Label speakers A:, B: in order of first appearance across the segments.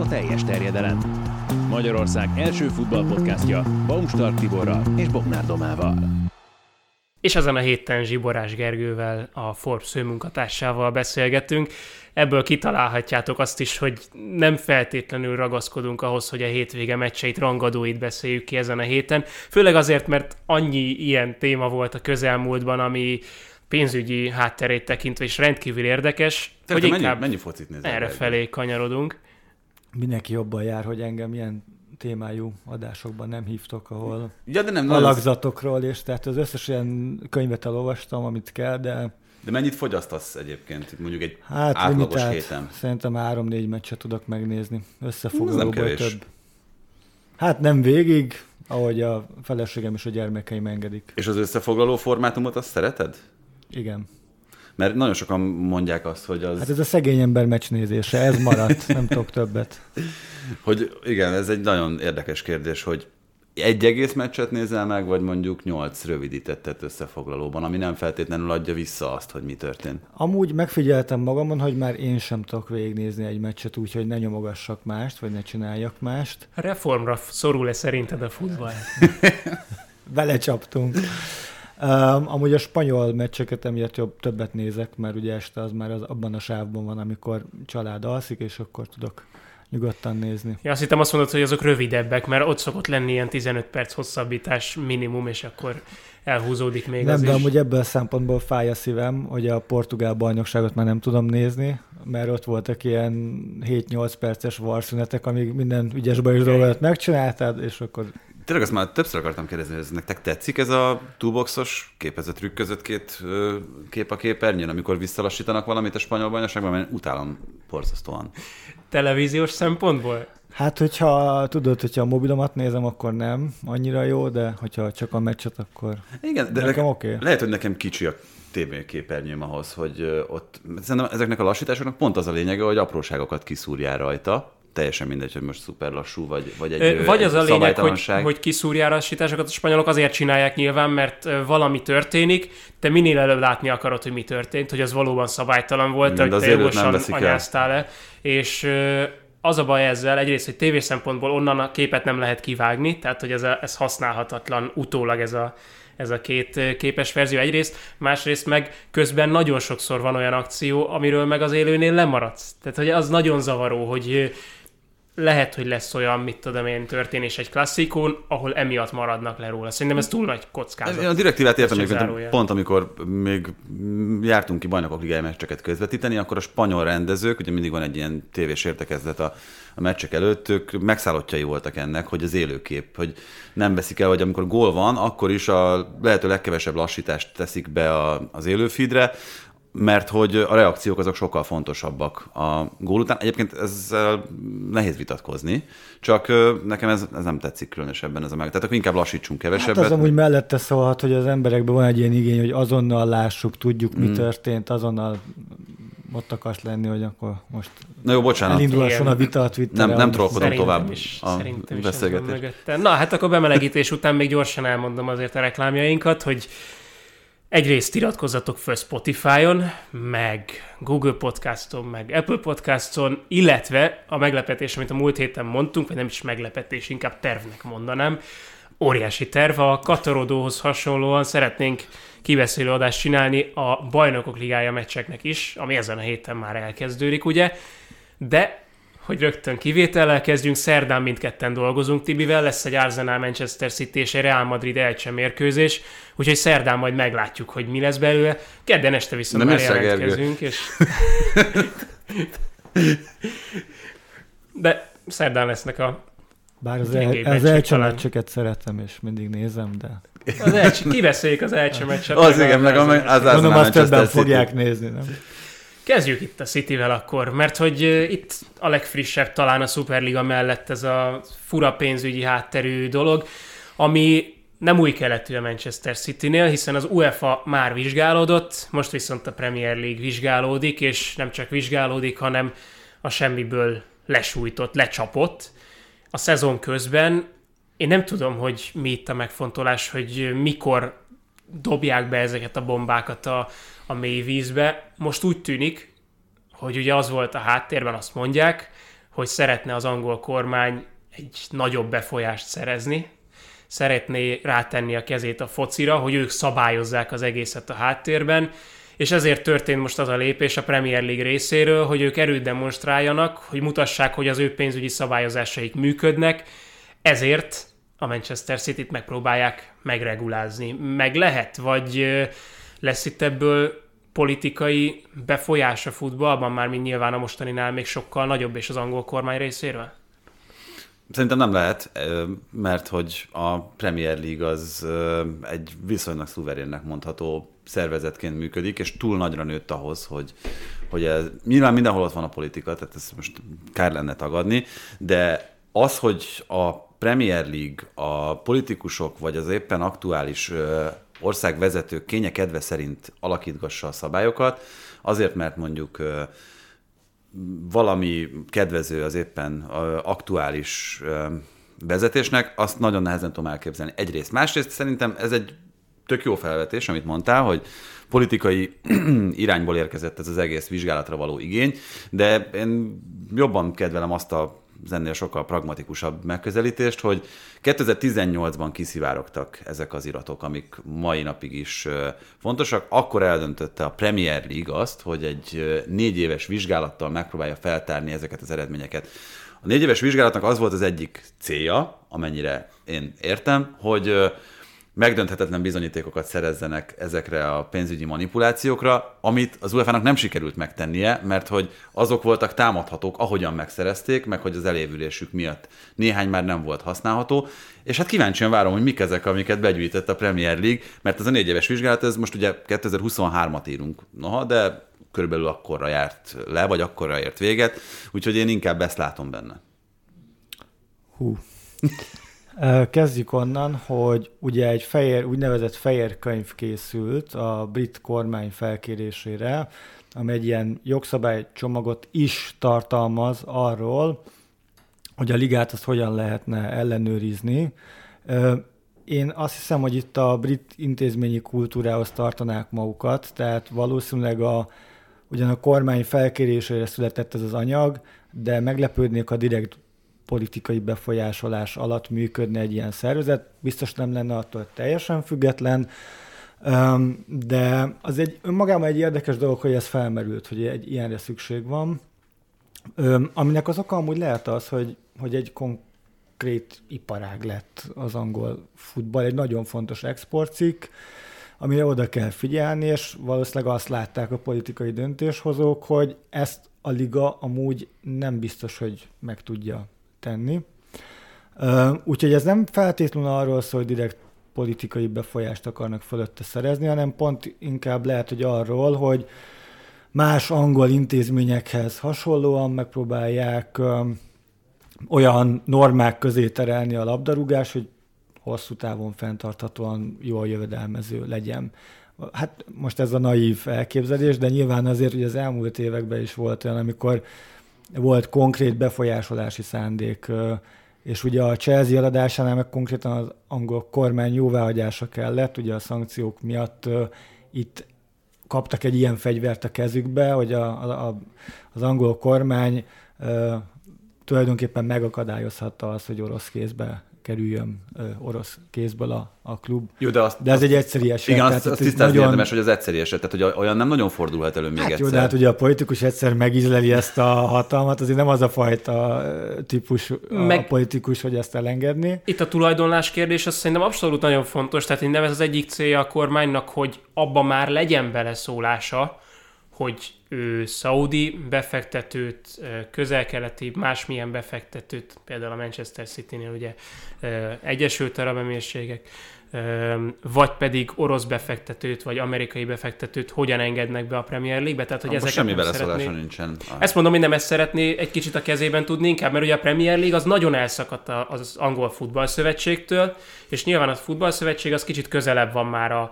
A: a teljes terjedelem. Magyarország első futballpodcastja Baumstark Tiborral és Bognár Domával.
B: És ezen a héten Zsiborás Gergővel, a Forbes főmunkatársával beszélgettünk. Ebből kitalálhatjátok azt is, hogy nem feltétlenül ragaszkodunk ahhoz, hogy a hétvége meccseit, rangadóit beszéljük ki ezen a héten. Főleg azért, mert annyi ilyen téma volt a közelmúltban, ami pénzügyi hátterét tekintve is rendkívül érdekes,
C: Te
B: hogy
C: mennyi,
B: inkább
C: mennyi focit nézel?
B: erre felé kanyarodunk.
D: Mindenki jobban jár, hogy engem ilyen témájú adásokban nem hívtok, ahol
C: Ja, de nem,
D: alakzatokról, és tehát az összes ilyen könyvet elolvastam, amit kell, de
C: De mennyit fogyasztasz egyébként, mondjuk egy
D: hát
C: átlagos
D: limitált.
C: héten?
D: Szerintem három-négy meccset tudok megnézni.
C: Kevés.
D: több. Hát nem végig, ahogy a feleségem és a gyermekeim engedik.
C: És az összefoglaló formátumot azt szereted?
D: Igen.
C: Mert nagyon sokan mondják azt, hogy az,
D: Hát ez a szegény ember meccsnézése, ez maradt, nem tudok többet.
C: hogy igen, ez egy nagyon érdekes kérdés, hogy egy egész meccset nézel meg, vagy mondjuk nyolc rövidítettet összefoglalóban, ami nem feltétlenül adja vissza azt, hogy mi történt.
D: Amúgy megfigyeltem magamon, hogy már én sem tudok végignézni egy meccset úgy, hogy ne nyomogassak mást, vagy ne csináljak mást.
B: Reformra szorul-e szerinted a futball?
D: Belecsaptunk. Um, amúgy a spanyol meccseket emiatt jobb, többet nézek, mert ugye este az már az, abban a sávban van, amikor család alszik, és akkor tudok nyugodtan nézni.
B: Ja, azt hittem azt mondod, hogy azok rövidebbek, mert ott szokott lenni ilyen 15 perc hosszabbítás minimum, és akkor elhúzódik még
D: nem,
B: az
D: de
B: is.
D: amúgy ebből a szempontból fáj a szívem, hogy a portugál bajnokságot már nem tudom nézni, mert ott voltak ilyen 7-8 perces varszünetek, amíg minden ügyes dolgot megcsináltad, és akkor
C: Tényleg azt már többször akartam kérdezni, hogy ez nektek tetszik ez a toolboxos képezett trükk között két kép a képernyőn, amikor visszalassítanak valamit a spanyol bajnokságban, mert utálom borzasztóan.
B: Televíziós szempontból?
D: Hát, hogyha tudod, hogyha a mobilomat nézem, akkor nem annyira jó, de hogyha csak a meccset, akkor
C: Igen, de
D: nekem oké. Okay.
C: Lehet, hogy nekem kicsi a TV képernyőm ahhoz, hogy ott, szerintem ezeknek a lassításoknak pont az a lényege, hogy apróságokat kiszúrjál rajta, teljesen mindegy, hogy most szuper lassú, vagy, vagy egy,
B: Ö, Vagy az a lényeg, hogy, hogy kiszúrják a spanyolok azért csinálják nyilván, mert valami történik, te minél előbb látni akarod, hogy mi történt, hogy az valóban szabálytalan volt,
C: de
B: hogy te jogosan
C: veszik el.
B: és az a baj ezzel, egyrészt, hogy tévés szempontból onnan a képet nem lehet kivágni, tehát hogy ez, a, ez használhatatlan utólag ez a, ez a két képes verzió egyrészt, másrészt meg közben nagyon sokszor van olyan akció, amiről meg az élőnél lemaradsz. Tehát, hogy az nagyon zavaró, hogy lehet, hogy lesz olyan, mit tudom én, történés egy klasszikón, ahol emiatt maradnak le róla. Szerintem ez túl nagy kockázat.
C: A direktívát értem, még pont amikor még jártunk ki bajnokok ligája meccseket közvetíteni, akkor a spanyol rendezők, ugye mindig van egy ilyen tévés értekezlet a, a meccsek előtt, ők megszállottjai voltak ennek, hogy az élőkép, hogy nem veszik el, hogy amikor gól van, akkor is a lehető legkevesebb lassítást teszik be a, az élőfeedre, mert hogy a reakciók azok sokkal fontosabbak a gól után. Egyébként ezzel nehéz vitatkozni, csak nekem ez, ez nem tetszik különösebben ez a meg. Tehát akkor inkább lassítsunk
D: Hát
C: kevesebbet.
D: az amúgy mellette szólhat, hogy az emberekben van egy ilyen igény, hogy azonnal lássuk, tudjuk,
C: Mm.
D: mi történt, azonnal ott akarsz lenni, hogy akkor most
C: Na jó, bocsánat.
D: elindulhasson a vita a Twitteren.
C: Nem, nem trollkodom tovább
B: is,
C: a
B: szerintem is. Na, hát akkor bemelegítés után még gyorsan elmondom azért a reklámjainkat, hogy egyrészt iratkozzatok föl Spotify-on, meg Google Podcaston, meg Apple Podcaston, illetve a meglepetés, amit a múlt héten mondtunk, vagy nem is meglepetés, inkább tervnek mondanám, óriási terv, a Katarodóhoz hasonlóan szeretnénk kibeszélő adást csinálni a Bajnokok Ligája meccseknek is, ami ezen a héten már elkezdődik, ugye, de hogy rögtön kivétellel kezdjünk, szerdán mindketten dolgozunk Tibivel, lesz egy Arsenal Manchester City és egy Real Madrid Elche mérkőzés, úgyhogy szerdán majd meglátjuk, hogy mi lesz belőle. Kedden este viszont
C: Nem
B: már jelentkezünk, és... De szerdán lesznek a...
D: Bár az, el, az
B: talán.
D: meccseket szeretem, és mindig nézem, de
B: Az Elche, kibeszéljük az Elche meccset.
C: Az
B: meg a-
C: igen, meg a, az Arsenal
D: gondolom azt
C: Manchester
D: többen
C: City.
D: fogják nézni, nem?
B: Kezdjük itt a Cityvel akkor, mert hogy itt a legfrissebb talán a Superliga mellett ez a fura pénzügyi hátterű dolog, ami nem új keletű a Manchester City-nél, hiszen az UEFA már vizsgálódott, most viszont a Premier League vizsgálódik, és nem csak vizsgálódik, hanem a semmiből lesújtott, lecsapott. A szezon közben én nem tudom, hogy mi itt a megfontolás, hogy mikor dobják be ezeket a bombákat a, a mély vízbe. Most úgy tűnik, hogy ugye az volt a háttérben, azt mondják, hogy szeretne az angol kormány egy nagyobb befolyást szerezni, szeretné rátenni a kezét a focira, hogy ők szabályozzák az egészet a háttérben, és ezért történt most az a lépés a Premier League részéről, hogy ők erőt demonstráljanak, hogy mutassák, hogy az ő pénzügyi szabályozásaik működnek, ezért a Manchester City-t megpróbálják megregulázni. Meg lehet, vagy lesz itt ebből politikai befolyás a futballban, már mint nyilván a mostaninál még sokkal nagyobb, és az angol kormány részéről?
C: Szerintem nem lehet, mert hogy a Premier League az egy viszonylag szuverénnek mondható szervezetként működik, és túl nagyra nőtt ahhoz, hogy, hogy ez, nyilván mindenhol ott van a politika, tehát ezt most kár lenne tagadni, de az, hogy a Premier League, a politikusok, vagy az éppen aktuális országvezetők kénye kedve szerint alakítgassa a szabályokat, azért, mert mondjuk valami kedvező az éppen aktuális vezetésnek, azt nagyon nehezen tudom elképzelni. Egyrészt. Másrészt szerintem ez egy tök jó felvetés, amit mondtál, hogy politikai irányból érkezett ez az egész vizsgálatra való igény, de én jobban kedvelem azt a ennél sokkal pragmatikusabb megközelítést, hogy 2018-ban kiszivárogtak ezek az iratok, amik mai napig is fontosak. Akkor eldöntötte a Premier League azt, hogy egy négy éves vizsgálattal megpróbálja feltárni ezeket az eredményeket. A négy éves vizsgálatnak az volt az egyik célja, amennyire én értem, hogy megdönthetetlen bizonyítékokat szerezzenek ezekre a pénzügyi manipulációkra, amit az UEFA-nak nem sikerült megtennie, mert hogy azok voltak támadhatók, ahogyan megszerezték, meg hogy az elévülésük miatt néhány már nem volt használható, és hát kíváncsian várom, hogy mik ezek, amiket begyűjtett a Premier League, mert ez a négy éves vizsgálat, ez most ugye 2023-at írunk, noha, de körülbelül akkorra járt le, vagy akkorra ért véget, úgyhogy én inkább ezt látom benne.
D: Hú. Kezdjük onnan, hogy ugye egy fehér, úgynevezett fehér könyv készült a brit kormány felkérésére, ami egy ilyen jogszabálycsomagot is tartalmaz arról, hogy a ligát azt hogyan lehetne ellenőrizni. Én azt hiszem, hogy itt a brit intézményi kultúrához tartanák magukat, tehát valószínűleg a, ugyan a kormány felkérésére született ez az anyag, de meglepődnék, a direkt politikai befolyásolás alatt működne egy ilyen szervezet. Biztos nem lenne attól teljesen független, de az egy önmagában egy érdekes dolog, hogy ez felmerült, hogy egy ilyenre szükség van. Aminek az oka amúgy lehet az, hogy, hogy egy konkrét iparág lett az angol futball, egy nagyon fontos exportcikk, amire oda kell figyelni, és valószínűleg azt látták a politikai döntéshozók, hogy ezt a liga amúgy nem biztos, hogy meg tudja tenni. Úgyhogy ez nem feltétlenül arról szól, hogy direkt politikai befolyást akarnak fölötte szerezni, hanem pont inkább lehet, hogy arról, hogy más angol intézményekhez hasonlóan megpróbálják olyan normák közé terelni a labdarúgás, hogy hosszú távon fenntarthatóan jól jövedelmező legyen. Hát most ez a naív elképzelés, de nyilván azért, hogy az elmúlt években is volt olyan, amikor volt konkrét befolyásolási szándék, és ugye a Chelsea eladásánál meg konkrétan az angol kormány jóváhagyása kellett, ugye a szankciók miatt itt kaptak egy ilyen fegyvert a kezükbe, hogy a, a, az angol kormány tulajdonképpen megakadályozhatta azt, hogy orosz kézbe kerüljön orosz kézből a, a klub.
C: Jó, de, azt,
D: de ez azt, egy egyszerű eset.
C: Igen, azt, azt tisztázni nagyon... érdemes, hogy az egyszerű eset, tehát hogy olyan nem nagyon fordulhat elő még
D: hát
C: egyszer.
D: Jó, de hát ugye a politikus egyszer megízleli ezt a hatalmat, azért nem az a fajta típus Meg... a politikus, hogy ezt elengedni.
B: Itt a tulajdonlás kérdés, az szerintem abszolút nagyon fontos, tehát nem ez az egyik célja a kormánynak, hogy abba már legyen beleszólása, hogy ő szaudi befektetőt, közel-keleti másmilyen befektetőt, például a Manchester City-nél ugye Egyesült Arab Emírségek, vagy pedig orosz befektetőt, vagy amerikai befektetőt hogyan engednek be a Premier League-be. Tehát, hogy ezeket
C: semmi beleszólása nincsen.
B: Ezt mondom, hogy nem ezt szeretné egy kicsit a kezében tudni, inkább, mert ugye a Premier League az nagyon elszakadt az angol futballszövetségtől, és nyilván a futballszövetség az kicsit közelebb van már a,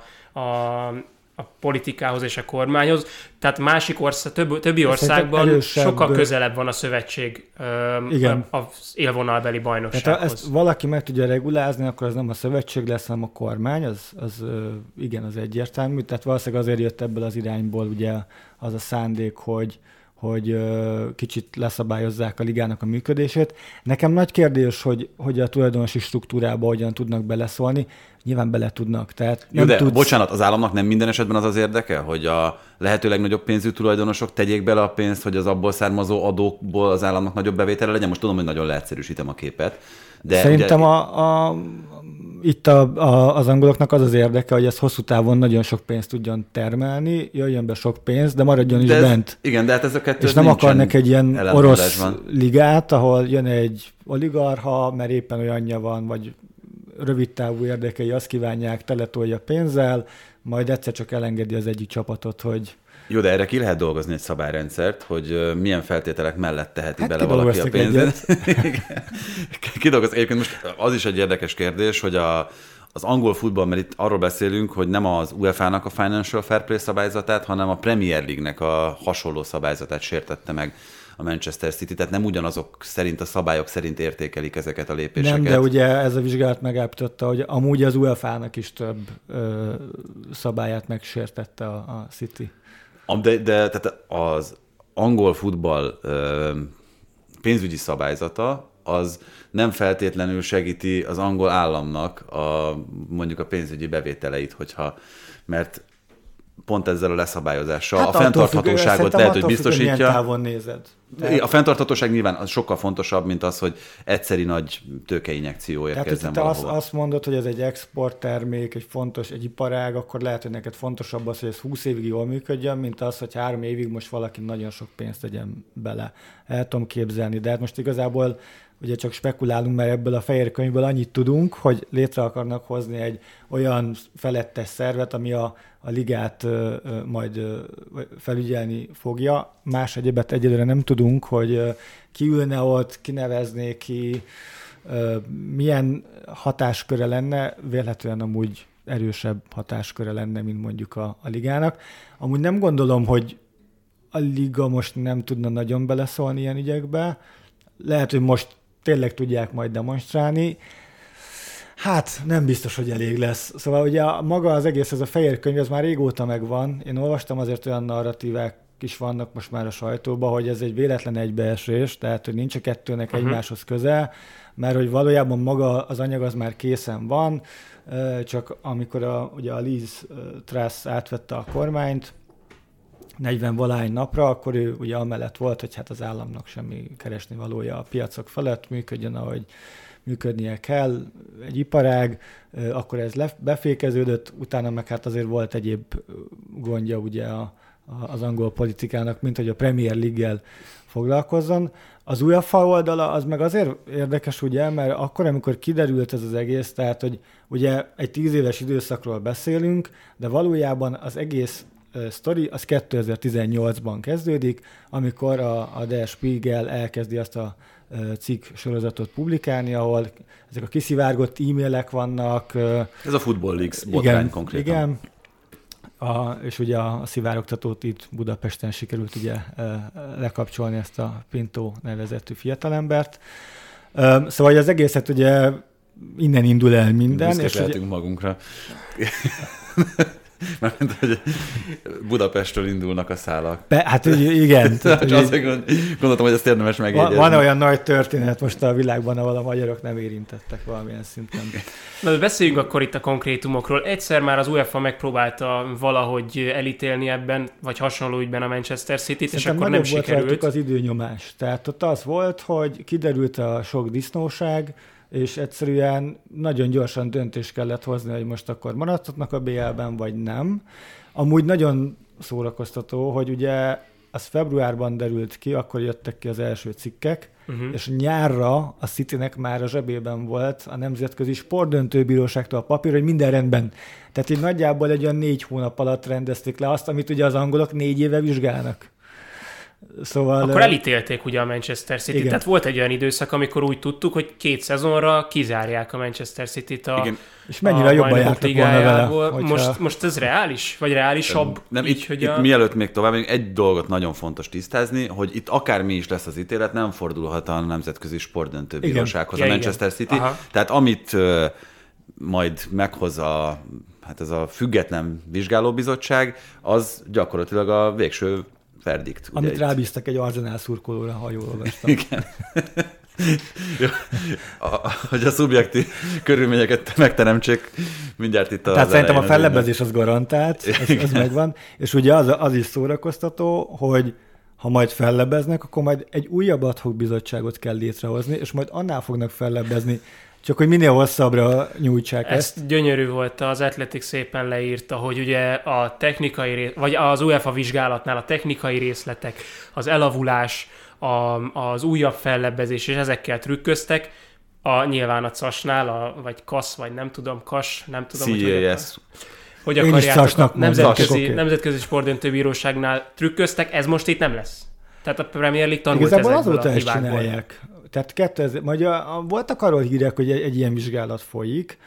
B: a a politikához és a kormányhoz. Tehát másik ország, több, többi országban erősebb... sokkal közelebb van a szövetség Igen. az élvonalbeli bajnoksághoz.
D: Tehát ha ezt valaki meg tudja regulázni, akkor az nem a szövetség lesz, hanem a kormány, az, az igen, az egyértelmű. Tehát valószínűleg azért jött ebből az irányból ugye az a szándék, hogy, hogy kicsit leszabályozzák a ligának a működését. Nekem nagy kérdés, hogy, hogy a tulajdonosi struktúrába hogyan tudnak beleszólni. Nyilván bele tudnak. Tehát
C: Jó, de tudsz... bocsánat, az államnak nem minden esetben az az érdeke, hogy a lehető legnagyobb pénzű tulajdonosok tegyék bele a pénzt, hogy az abból származó adókból az államnak nagyobb bevétele legyen. Most tudom, hogy nagyon leegyszerűsítem a képet.
D: De Szerintem ugye... a, a, itt a, a, az angoloknak az az érdeke, hogy ez hosszú távon nagyon sok pénzt tudjon termelni, jöjjön be sok pénz, de maradjon is
C: de ez,
D: bent.
C: Igen, de hát ez a kettő
D: És nem akarnak egy ilyen orosz ligát, ahol jön egy oligarha, mert éppen olyanja van, vagy rövid távú érdekei azt kívánják, teletolja pénzzel, majd egyszer csak elengedi az egyik csapatot, hogy
C: jó, de erre ki lehet dolgozni egy szabályrendszert, hogy milyen feltételek mellett teheti hát bele valaki a pénzét. Kidolgoz. Egyébként most az is egy érdekes kérdés, hogy a, az angol futball, mert itt arról beszélünk, hogy nem az UEFA-nak a Financial Fair Play szabályzatát, hanem a Premier League-nek a hasonló szabályzatát sértette meg a Manchester City, tehát nem ugyanazok szerint, a szabályok szerint értékelik ezeket a lépéseket.
D: Nem, de ugye ez a vizsgálat megállapította, hogy amúgy az UEFA-nak is több ö, szabályát megsértette a, a City.
C: De, de tehát az angol futball pénzügyi szabályzata az nem feltétlenül segíti az angol államnak a, mondjuk a pénzügyi bevételeit, hogyha, mert pont ezzel a leszabályozással. Hát a fenntarthatóságot lehet, hogy biztosítja. Függ,
D: távon nézed.
C: A fenntarthatóság nyilván az sokkal fontosabb, mint az, hogy egyszeri nagy tőkeinjekció érkezzen
D: Tehát, te azt, azt mondod, hogy ez egy exporttermék, egy fontos, egy iparág, akkor lehet, hogy neked fontosabb az, hogy ez 20 évig jól működjön, mint az, hogy három évig most valaki nagyon sok pénzt tegyen bele. El tudom képzelni, de hát most igazából ugye csak spekulálunk, mert ebből a fehér könyvből annyit tudunk, hogy létre akarnak hozni egy olyan felettes szervet, ami a, a ligát majd felügyelni fogja. Más egyébet egyelőre nem tudunk, hogy ki ülne ott, ki, ö, milyen hatásköre lenne, véletlenül amúgy erősebb hatásköre lenne, mint mondjuk a, a ligának. Amúgy nem gondolom, hogy a liga most nem tudna nagyon beleszólni ilyen ügyekbe. Lehet, hogy most tényleg tudják majd demonstrálni. Hát nem biztos, hogy elég lesz. Szóval ugye maga az egész, ez a fehér könyv, ez már régóta megvan. Én olvastam azért olyan narratívák is vannak most már a sajtóban, hogy ez egy véletlen egybeesés, tehát hogy nincs a kettőnek uh-huh. egymáshoz köze, mert hogy valójában maga az anyag az már készen van, csak amikor a, ugye a Liz Truss átvette a kormányt, 40 valány napra, akkor ő ugye amellett volt, hogy hát az államnak semmi keresni valója a piacok felett, működjön, ahogy működnie kell, egy iparág, akkor ez befékeződött, utána meg hát azért volt egyéb gondja ugye a, a, az angol politikának, mint hogy a Premier League-gel foglalkozzon. Az UEFA oldala az meg azért érdekes, ugye, mert akkor, amikor kiderült ez az egész, tehát, hogy ugye egy tíz éves időszakról beszélünk, de valójában az egész sztori, az 2018-ban kezdődik, amikor a, a Der Spiegel elkezdi azt a cikk sorozatot publikálni, ahol ezek a kiszivárgott e-mailek vannak.
C: Ez a Football Leagues botrány igen, konkrétan.
D: Igen, a, és ugye a, a szivárogtatót itt Budapesten sikerült ugye lekapcsolni ezt a Pinto nevezetű fiatalembert. Szóval az egészet ugye innen indul el minden.
C: Büszkek és ugye... magunkra. Mert hogy Budapestről indulnak a szálak.
D: Be, hát igen.
C: Tehát, hogy azért gondoltam, hogy ezt érdemes megjegyezni.
D: Van, van olyan nagy történet most a világban, ahol a magyarok nem érintettek valamilyen szinten.
B: Na, de beszéljünk akkor itt a konkrétumokról. Egyszer már az UEFA megpróbálta valahogy elítélni ebben, vagy hasonló ügyben a Manchester City-t, és akkor nem sikerült.
D: Volt az időnyomás. Tehát ott az volt, hogy kiderült a sok disznóság, és egyszerűen nagyon gyorsan döntést kellett hozni, hogy most akkor maradhatnak a BL-ben, vagy nem. Amúgy nagyon szórakoztató, hogy ugye az februárban derült ki, akkor jöttek ki az első cikkek, uh-huh. és nyárra a Citynek már a zsebében volt a Nemzetközi Sportdöntőbíróságtól a papír, hogy minden rendben. Tehát így nagyjából egy olyan négy hónap alatt rendezték le azt, amit ugye az angolok négy éve vizsgálnak.
B: Szóval, Akkor elítélték ugye a Manchester City. Igen. Tehát volt egy olyan időszak, amikor úgy tudtuk, hogy két szezonra kizárják a Manchester City-t a,
D: igen. És mennyire a jobban jártak volna vele? Hogyha...
B: Most, most ez reális? Vagy reálisabb?
C: Nem, így, itt, hogy itt a... mielőtt még tovább, még egy dolgot nagyon fontos tisztázni, hogy itt akármi is lesz az ítélet, nem fordulhat a Nemzetközi Sportdöntőbírósághoz a Manchester City. Aha. Tehát amit uh, majd meghoz a hát ez a független vizsgálóbizottság, az gyakorlatilag a végső verdikt.
D: Amit
C: itt.
D: rábíztak egy arzenál szurkolóra, ha jól olvastam.
C: Igen. Jó. A, hogy a szubjektív körülményeket megteremtsék, mindjárt itt a
D: Tehát szerintem a fellebbezés az garantált, az megvan, és ugye az, az is szórakoztató, hogy ha majd fellebeznek, akkor majd egy újabb adhok bizottságot kell létrehozni, és majd annál fognak fellebbezni, csak hogy minél hosszabbra nyújtsák ezt.
B: Ezt gyönyörű volt, az Atletik szépen leírta, hogy ugye a technikai, ré- vagy az UEFA vizsgálatnál a technikai részletek, az elavulás, a, az újabb fellebbezés, és ezekkel trükköztek, a, nyilván a CAS-nál, a, vagy KASZ, vagy nem tudom, KAS, nem tudom, hogy hogy,
C: CAS.
B: hogy
D: Én is
B: akarjátok,
D: CAS-nak
B: a nemzetközi,
D: oké.
B: nemzetközi sportdöntőbíróságnál trükköztek, ez most itt nem lesz. Tehát a Premier League tanult
D: Igazából
B: ezekből
D: azóta
B: a
D: ezt csinálják. Tehát 2000, majd a, a, voltak arról hírek, hogy egy, egy ilyen vizsgálat folyik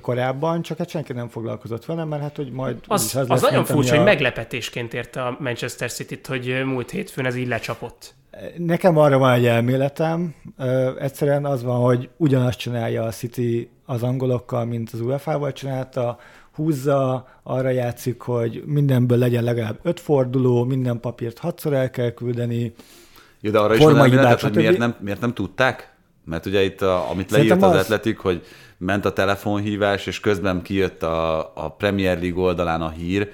D: korábban, csak hát senki nem foglalkozott vele, mert hát, hogy majd
B: Az, az
D: lesz,
B: nagyon
D: mint ami
B: furcsa,
D: a-
B: hogy meglepetésként érte a Manchester City-t, hogy múlt hétfőn ez így lecsapott.
D: Nekem arra van egy elméletem, ö, egyszerűen az van, hogy ugyanazt csinálja a City az angolokkal, mint az UEFA-val csinálta, húzza, arra játszik, hogy mindenből legyen legalább öt forduló, minden papírt hatszor el kell küldeni.
C: Jó, de arra is
D: hibák,
C: hogy miért nem, miért nem tudták? Mert ugye itt, a, amit leírt az
D: az-
C: Atletik, hogy ment a telefonhívás, és közben kijött a, a Premier League oldalán a hír,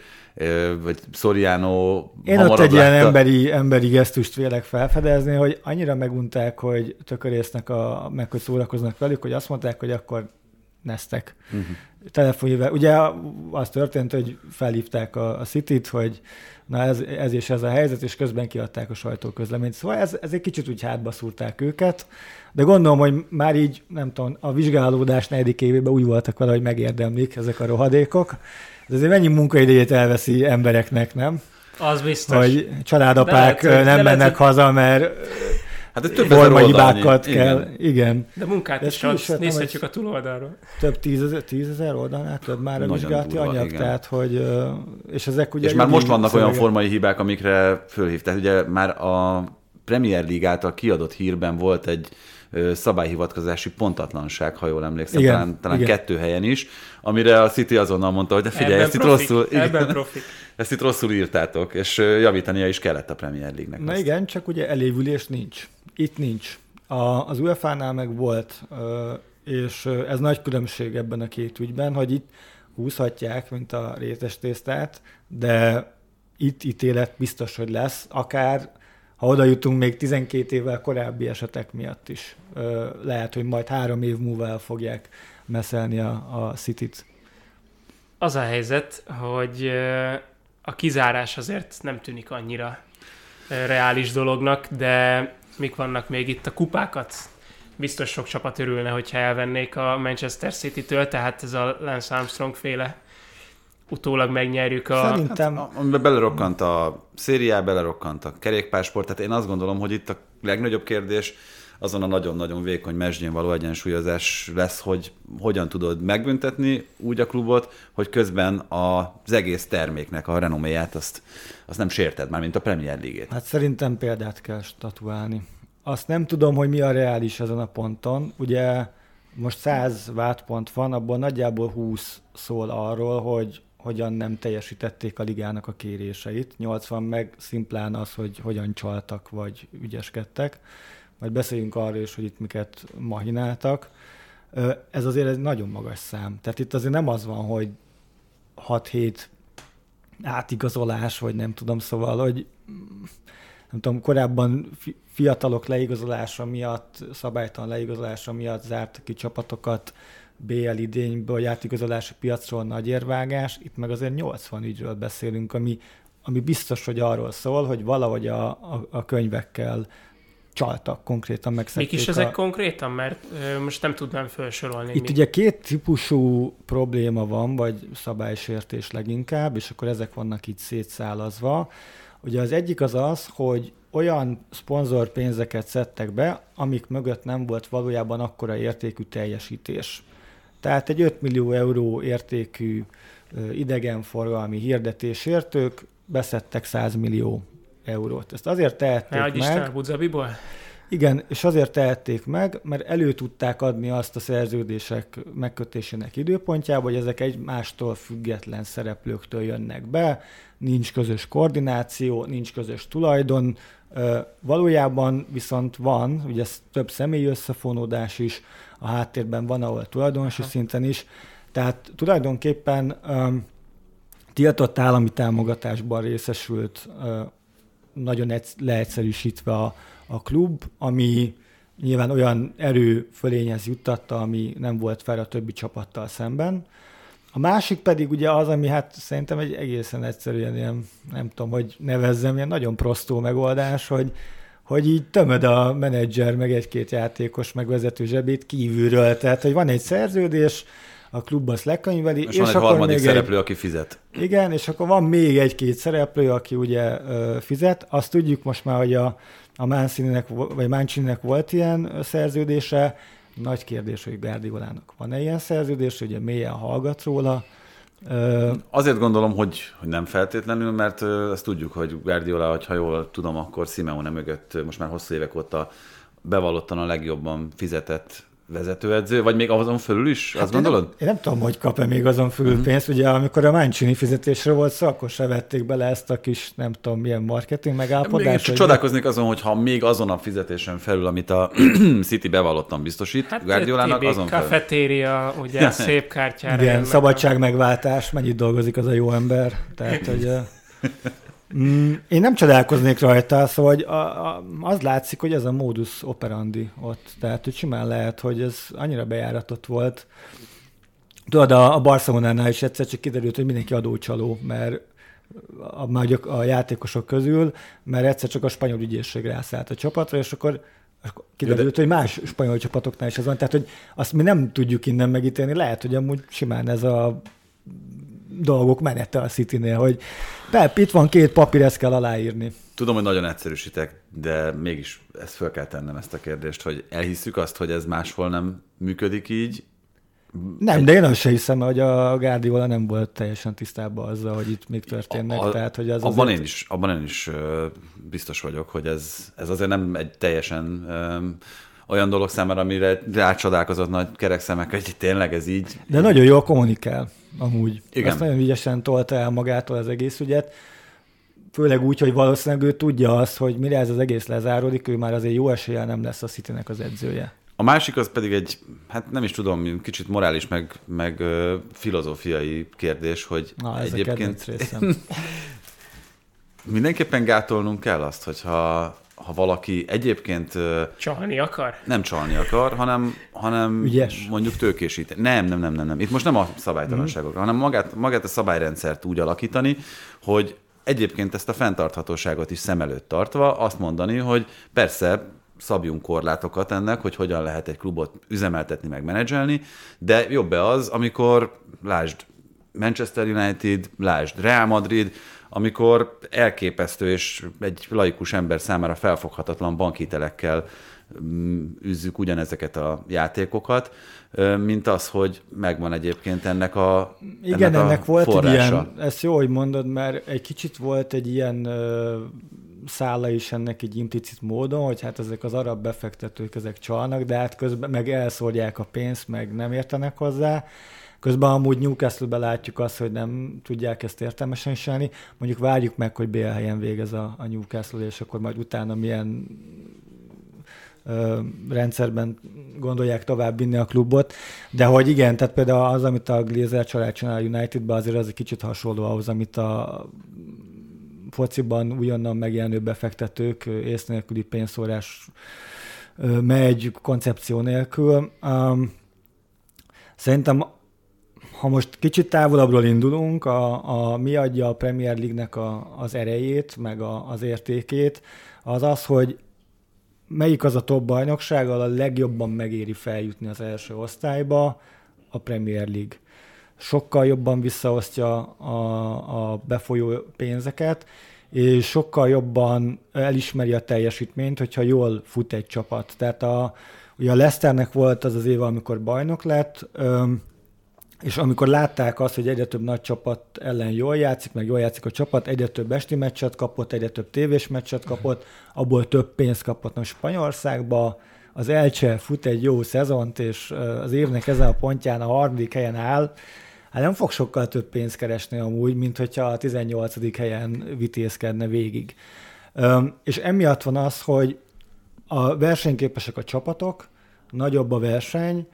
C: vagy Soriano
D: Én ott egy ilyen emberi, emberi gesztust vélek felfedezni, hogy annyira megunták, hogy tökörésznek, a, meg hogy szórakoznak velük, hogy azt mondták, hogy akkor neztek. Uh-huh. Telefonhívás. Ugye az történt, hogy felhívták a, a City-t, hogy na ez, ez és ez a helyzet, és közben kiadták a sajtóközleményt. Szóval ez, ez egy kicsit úgy hátba szúrták őket, de gondolom, hogy már így, nem tudom, a vizsgálódás negyedik évében úgy voltak vele, hogy megérdemlik ezek a rohadékok. Ez azért mennyi munkaidejét elveszi embereknek, nem?
B: Az biztos.
D: Hogy családapák
B: lehet,
D: nem
B: lehet,
D: mennek
B: hogy-
D: haza, mert
C: Hát ez több
D: forma hibákat
C: Igen.
D: kell. Igen.
B: De munkát
D: De
B: is adsz, nézhetjük a túloldalról.
D: Több tízezer, tízezer oldalnál több már a vizsgálati anyag,
C: igen.
D: tehát hogy, és ezek ugye...
C: És már most vannak olyan formai hibák, amikre fölhívták. Ugye már a Premier League által kiadott hírben volt egy szabályhivatkozási pontatlanság, ha jól emlékszem,
D: Igen,
C: talán, talán
D: igen.
C: kettő helyen is, amire a City azonnal mondta, hogy de figyelj,
B: Ebben
C: ezt itt, rosszul, igen, ezt itt rosszul írtátok, és javítania is kellett a Premier League-nek.
D: Na
C: azt.
D: igen, csak ugye elévülés nincs. Itt nincs. A, az UEFA-nál meg volt, és ez nagy különbség ebben a két ügyben, hogy itt húzhatják, mint a rétes tésztát, de itt ítélet biztos, hogy lesz, akár ha oda jutunk még 12 évvel korábbi esetek miatt is. Lehet, hogy majd három év múlva el fogják meszelni a, a City-t.
B: Az a helyzet, hogy a kizárás azért nem tűnik annyira reális dolognak, de mik vannak még itt a kupákat? Biztos sok csapat örülne, hogyha elvennék a Manchester City-től, tehát ez a Lance Armstrong féle utólag megnyerjük a...
D: Szerintem
C: A- Amiben belerokkant a szériá, belerokkant a kerékpársport, tehát én azt gondolom, hogy itt a legnagyobb kérdés azon a nagyon-nagyon vékony mesdjén való egyensúlyozás lesz, hogy hogyan tudod megbüntetni úgy a klubot, hogy közben az egész terméknek a renoméját azt, azt nem sérted már, mint a Premier League-ét.
D: Hát szerintem példát kell statuálni. Azt nem tudom, hogy mi a reális ezen a ponton. Ugye most 100 vádpont van, abból nagyjából 20 szól arról, hogy hogyan nem teljesítették a ligának a kéréseit. 80 meg szimplán az, hogy hogyan csaltak vagy ügyeskedtek. Majd beszéljünk arról is, hogy itt miket mahináltak. Ez azért egy nagyon magas szám. Tehát itt azért nem az van, hogy 6-7 átigazolás, vagy nem tudom, szóval, hogy nem tudom, korábban fi- fiatalok leigazolása miatt, szabálytalan leigazolása miatt zártak ki csapatokat BL idényből, játékigazolási piacról nagy érvágás, itt meg azért 80 ügyről beszélünk, ami, ami biztos, hogy arról szól, hogy valahogy a, a, a könyvekkel csaltak, konkrétan
B: Mik
D: megszekték
B: is ezek
D: a...
B: konkrétan? Mert ö, most nem tudnám felsorolni.
D: Itt
B: mi.
D: ugye két típusú probléma van, vagy szabálysértés leginkább, és akkor ezek vannak itt szétszálazva. Ugye az egyik az az, hogy olyan szponzor pénzeket szedtek be, amik mögött nem volt valójában akkora értékű teljesítés. Tehát egy 5 millió euró értékű idegenforgalmi hirdetésért ők beszedtek 100 millió eurót. Ezt azért
B: Ne
D: tehették
B: adj
D: meg.
B: Isten, Abu Dhabiból?
D: Igen, és azért tehették meg, mert elő tudták adni azt a szerződések megkötésének időpontjába, hogy ezek egymástól független szereplőktől jönnek be, nincs közös koordináció, nincs közös tulajdon, valójában viszont van, ugye ez több személyi összefonódás is, a háttérben van, ahol tulajdonosi szinten is, tehát tulajdonképpen um, tiltott állami támogatásban részesült uh, nagyon leegyszerűsítve a, a klub, ami nyilván olyan erő fölényhez juttatta, ami nem volt fel a többi csapattal szemben. A másik pedig ugye az, ami hát szerintem egy egészen egyszerűen ilyen, nem tudom, hogy nevezzem, ilyen nagyon prostó megoldás, hogy, hogy így tömöd a menedzser, meg egy-két játékos, meg vezető zsebét kívülről. Tehát, hogy van egy szerződés, a klub azt lekönyveli.
C: És, és van egy harmadik szereplő, egy... aki fizet.
D: Igen, és akkor van még egy-két szereplő, aki ugye ö, fizet. Azt tudjuk most már, hogy a, a Mancini-nek, vagy Mancini-nek volt ilyen szerződése. Nagy kérdés, hogy Guardiolának van-e ilyen szerződés, ugye mélyen hallgat róla.
C: Azért gondolom, hogy, hogy nem feltétlenül, mert ezt tudjuk, hogy Guardiola, ha jól tudom, akkor Simeone mögött most már hosszú évek óta bevallottan a legjobban fizetett vezetőedző, vagy még azon fölül is, hát azt gondolod?
D: Nem, én nem tudom, hogy kap-e még azon fölül uh-huh. pénzt. Ugye amikor a Mancini fizetésre volt szó, akkor se vették bele ezt a kis, nem tudom, milyen marketing megállapodást.
C: Még csodálkoznék azon, hogy ha még azon a fizetésen felül, amit a City bevallottan biztosít, hát Guardiolának azon
B: felül. Kafetéria, ugye szép kártyára.
D: Igen, szabadság megváltás, mennyit dolgozik az a jó ember. Tehát, hogy Mm, én nem csodálkoznék rajta, szóval hogy a, a, az látszik, hogy ez a modus operandi ott. Tehát, hogy simán lehet, hogy ez annyira bejáratott volt. Tudod, a, a Barcelonánál is egyszer csak kiderült, hogy mindenki adócsaló, mert a, a, a játékosok közül, mert egyszer csak a spanyol ügyészség rászállt a csapatra, és akkor kiderült, hogy más spanyol csapatoknál is ez van. Tehát, hogy azt mi nem tudjuk innen megítélni. Lehet, hogy amúgy simán ez a dolgok menete a City-nél, hogy Pep, itt van két papír, ezt kell aláírni.
C: Tudom, hogy nagyon egyszerűsítek, de mégis ezt fel kell tennem ezt a kérdést, hogy elhisszük azt, hogy ez máshol nem működik így,
D: nem, de én azt sem hiszem, hogy a Guardiola nem volt teljesen tisztában azzal, hogy itt még történnek. A, tehát, hogy az
C: abban, azért... én is, abban én is biztos vagyok, hogy ez, ez azért nem egy teljesen olyan dolog számára, amire rácsodálkozott nagy kerek szemek, hogy tényleg ez így.
D: De így... nagyon jól kommunikál, amúgy. Igen. Azt nagyon ügyesen tolta el magától az egész ügyet. Főleg úgy, hogy valószínűleg ő tudja azt, hogy mire ez az egész lezáródik, ő már azért jó eséllyel nem lesz a city az edzője.
C: A másik az pedig egy, hát nem is tudom, kicsit morális, meg, meg uh, filozófiai kérdés, hogy
D: Na,
C: egyébként...
D: Ez
C: mindenképpen gátolnunk kell azt, hogyha ha valaki egyébként...
B: Csalni akar?
C: Nem csalni akar, hanem, hanem
D: Ügyes.
C: mondjuk tőkésíteni. Nem, nem, nem, nem, nem. Itt most nem a szabálytalanságokra, mm. hanem magát, magát a szabályrendszert úgy alakítani, hogy egyébként ezt a fenntarthatóságot is szem előtt tartva azt mondani, hogy persze szabjunk korlátokat ennek, hogy hogyan lehet egy klubot üzemeltetni, meg menedzselni, de jobb-e az, amikor, lásd, Manchester United, lásd, Real Madrid, amikor elképesztő és egy laikus ember számára felfoghatatlan bankhitelekkel mm, üzzük ugyanezeket a játékokat, mint az, hogy megvan egyébként ennek a
D: Igen, ennek, a ennek volt forrása. egy ilyen, ezt jó, hogy mondod, mert egy kicsit volt egy ilyen szála is ennek egy implicit módon, hogy hát ezek az arab befektetők, ezek csalnak, de hát közben meg elszórják a pénzt, meg nem értenek hozzá. Közben amúgy Newcastle-be látjuk azt, hogy nem tudják ezt értelmesen csinálni. Mondjuk várjuk meg, hogy BL helyen végez a, a Newcastle, és akkor majd utána milyen ö, rendszerben gondolják tovább vinni a klubot. De hogy igen, tehát például az, amit a Glazer család csinál a Unitedben, azért az egy kicsit hasonló ahhoz, amit a fociban újonnan megjelenő befektetők ész nélküli pénzszórás megy koncepció nélkül. Um, szerintem ha most kicsit távolabbról indulunk, a, a, mi adja a Premier League-nek a, az erejét, meg a, az értékét, az az, hogy melyik az a top bajnokság, ahol a legjobban megéri feljutni az első osztályba, a Premier League. Sokkal jobban visszaosztja a, a befolyó pénzeket, és sokkal jobban elismeri a teljesítményt, hogyha jól fut egy csapat. Tehát a, ugye a Leicesternek volt az az év, amikor bajnok lett, és amikor látták azt, hogy egyre több nagy csapat ellen jól játszik, meg jól játszik a csapat, egyre több esti meccset kapott, egyre több tévés meccset kapott, abból több pénzt kapott. Most Spanyolországba az Elche fut egy jó szezont, és az évnek ezen a pontján a harmadik helyen áll, hát nem fog sokkal több pénzt keresni amúgy, mint hogyha a 18. helyen vitézkedne végig. És emiatt van az, hogy a versenyképesek a csapatok, nagyobb a verseny,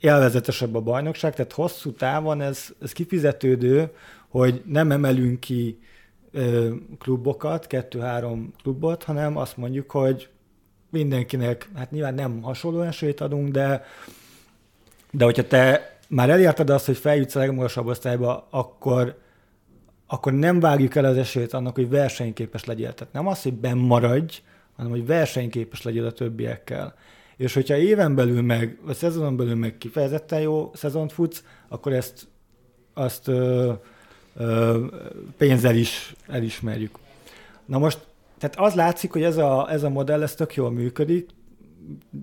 D: élvezetesebb a bajnokság, tehát hosszú távon ez, ez kifizetődő, hogy nem emelünk ki ö, klubokat, kettő-három klubot, hanem azt mondjuk, hogy mindenkinek, hát nyilván nem hasonló esélyt adunk, de, de hogyha te már elérted azt, hogy feljutsz a legmagasabb osztályba, akkor, akkor nem vágjuk el az esélyt annak, hogy versenyképes legyél. Tehát nem az, hogy benn maradj, hanem hogy versenyképes legyél a többiekkel. És hogyha éven belül meg, vagy szezonon belül meg kifejezetten jó szezont futsz, akkor ezt azt ö, ö, pénzzel is elismerjük. Na most, tehát az látszik, hogy ez a, ez a modell, ez tök jól működik,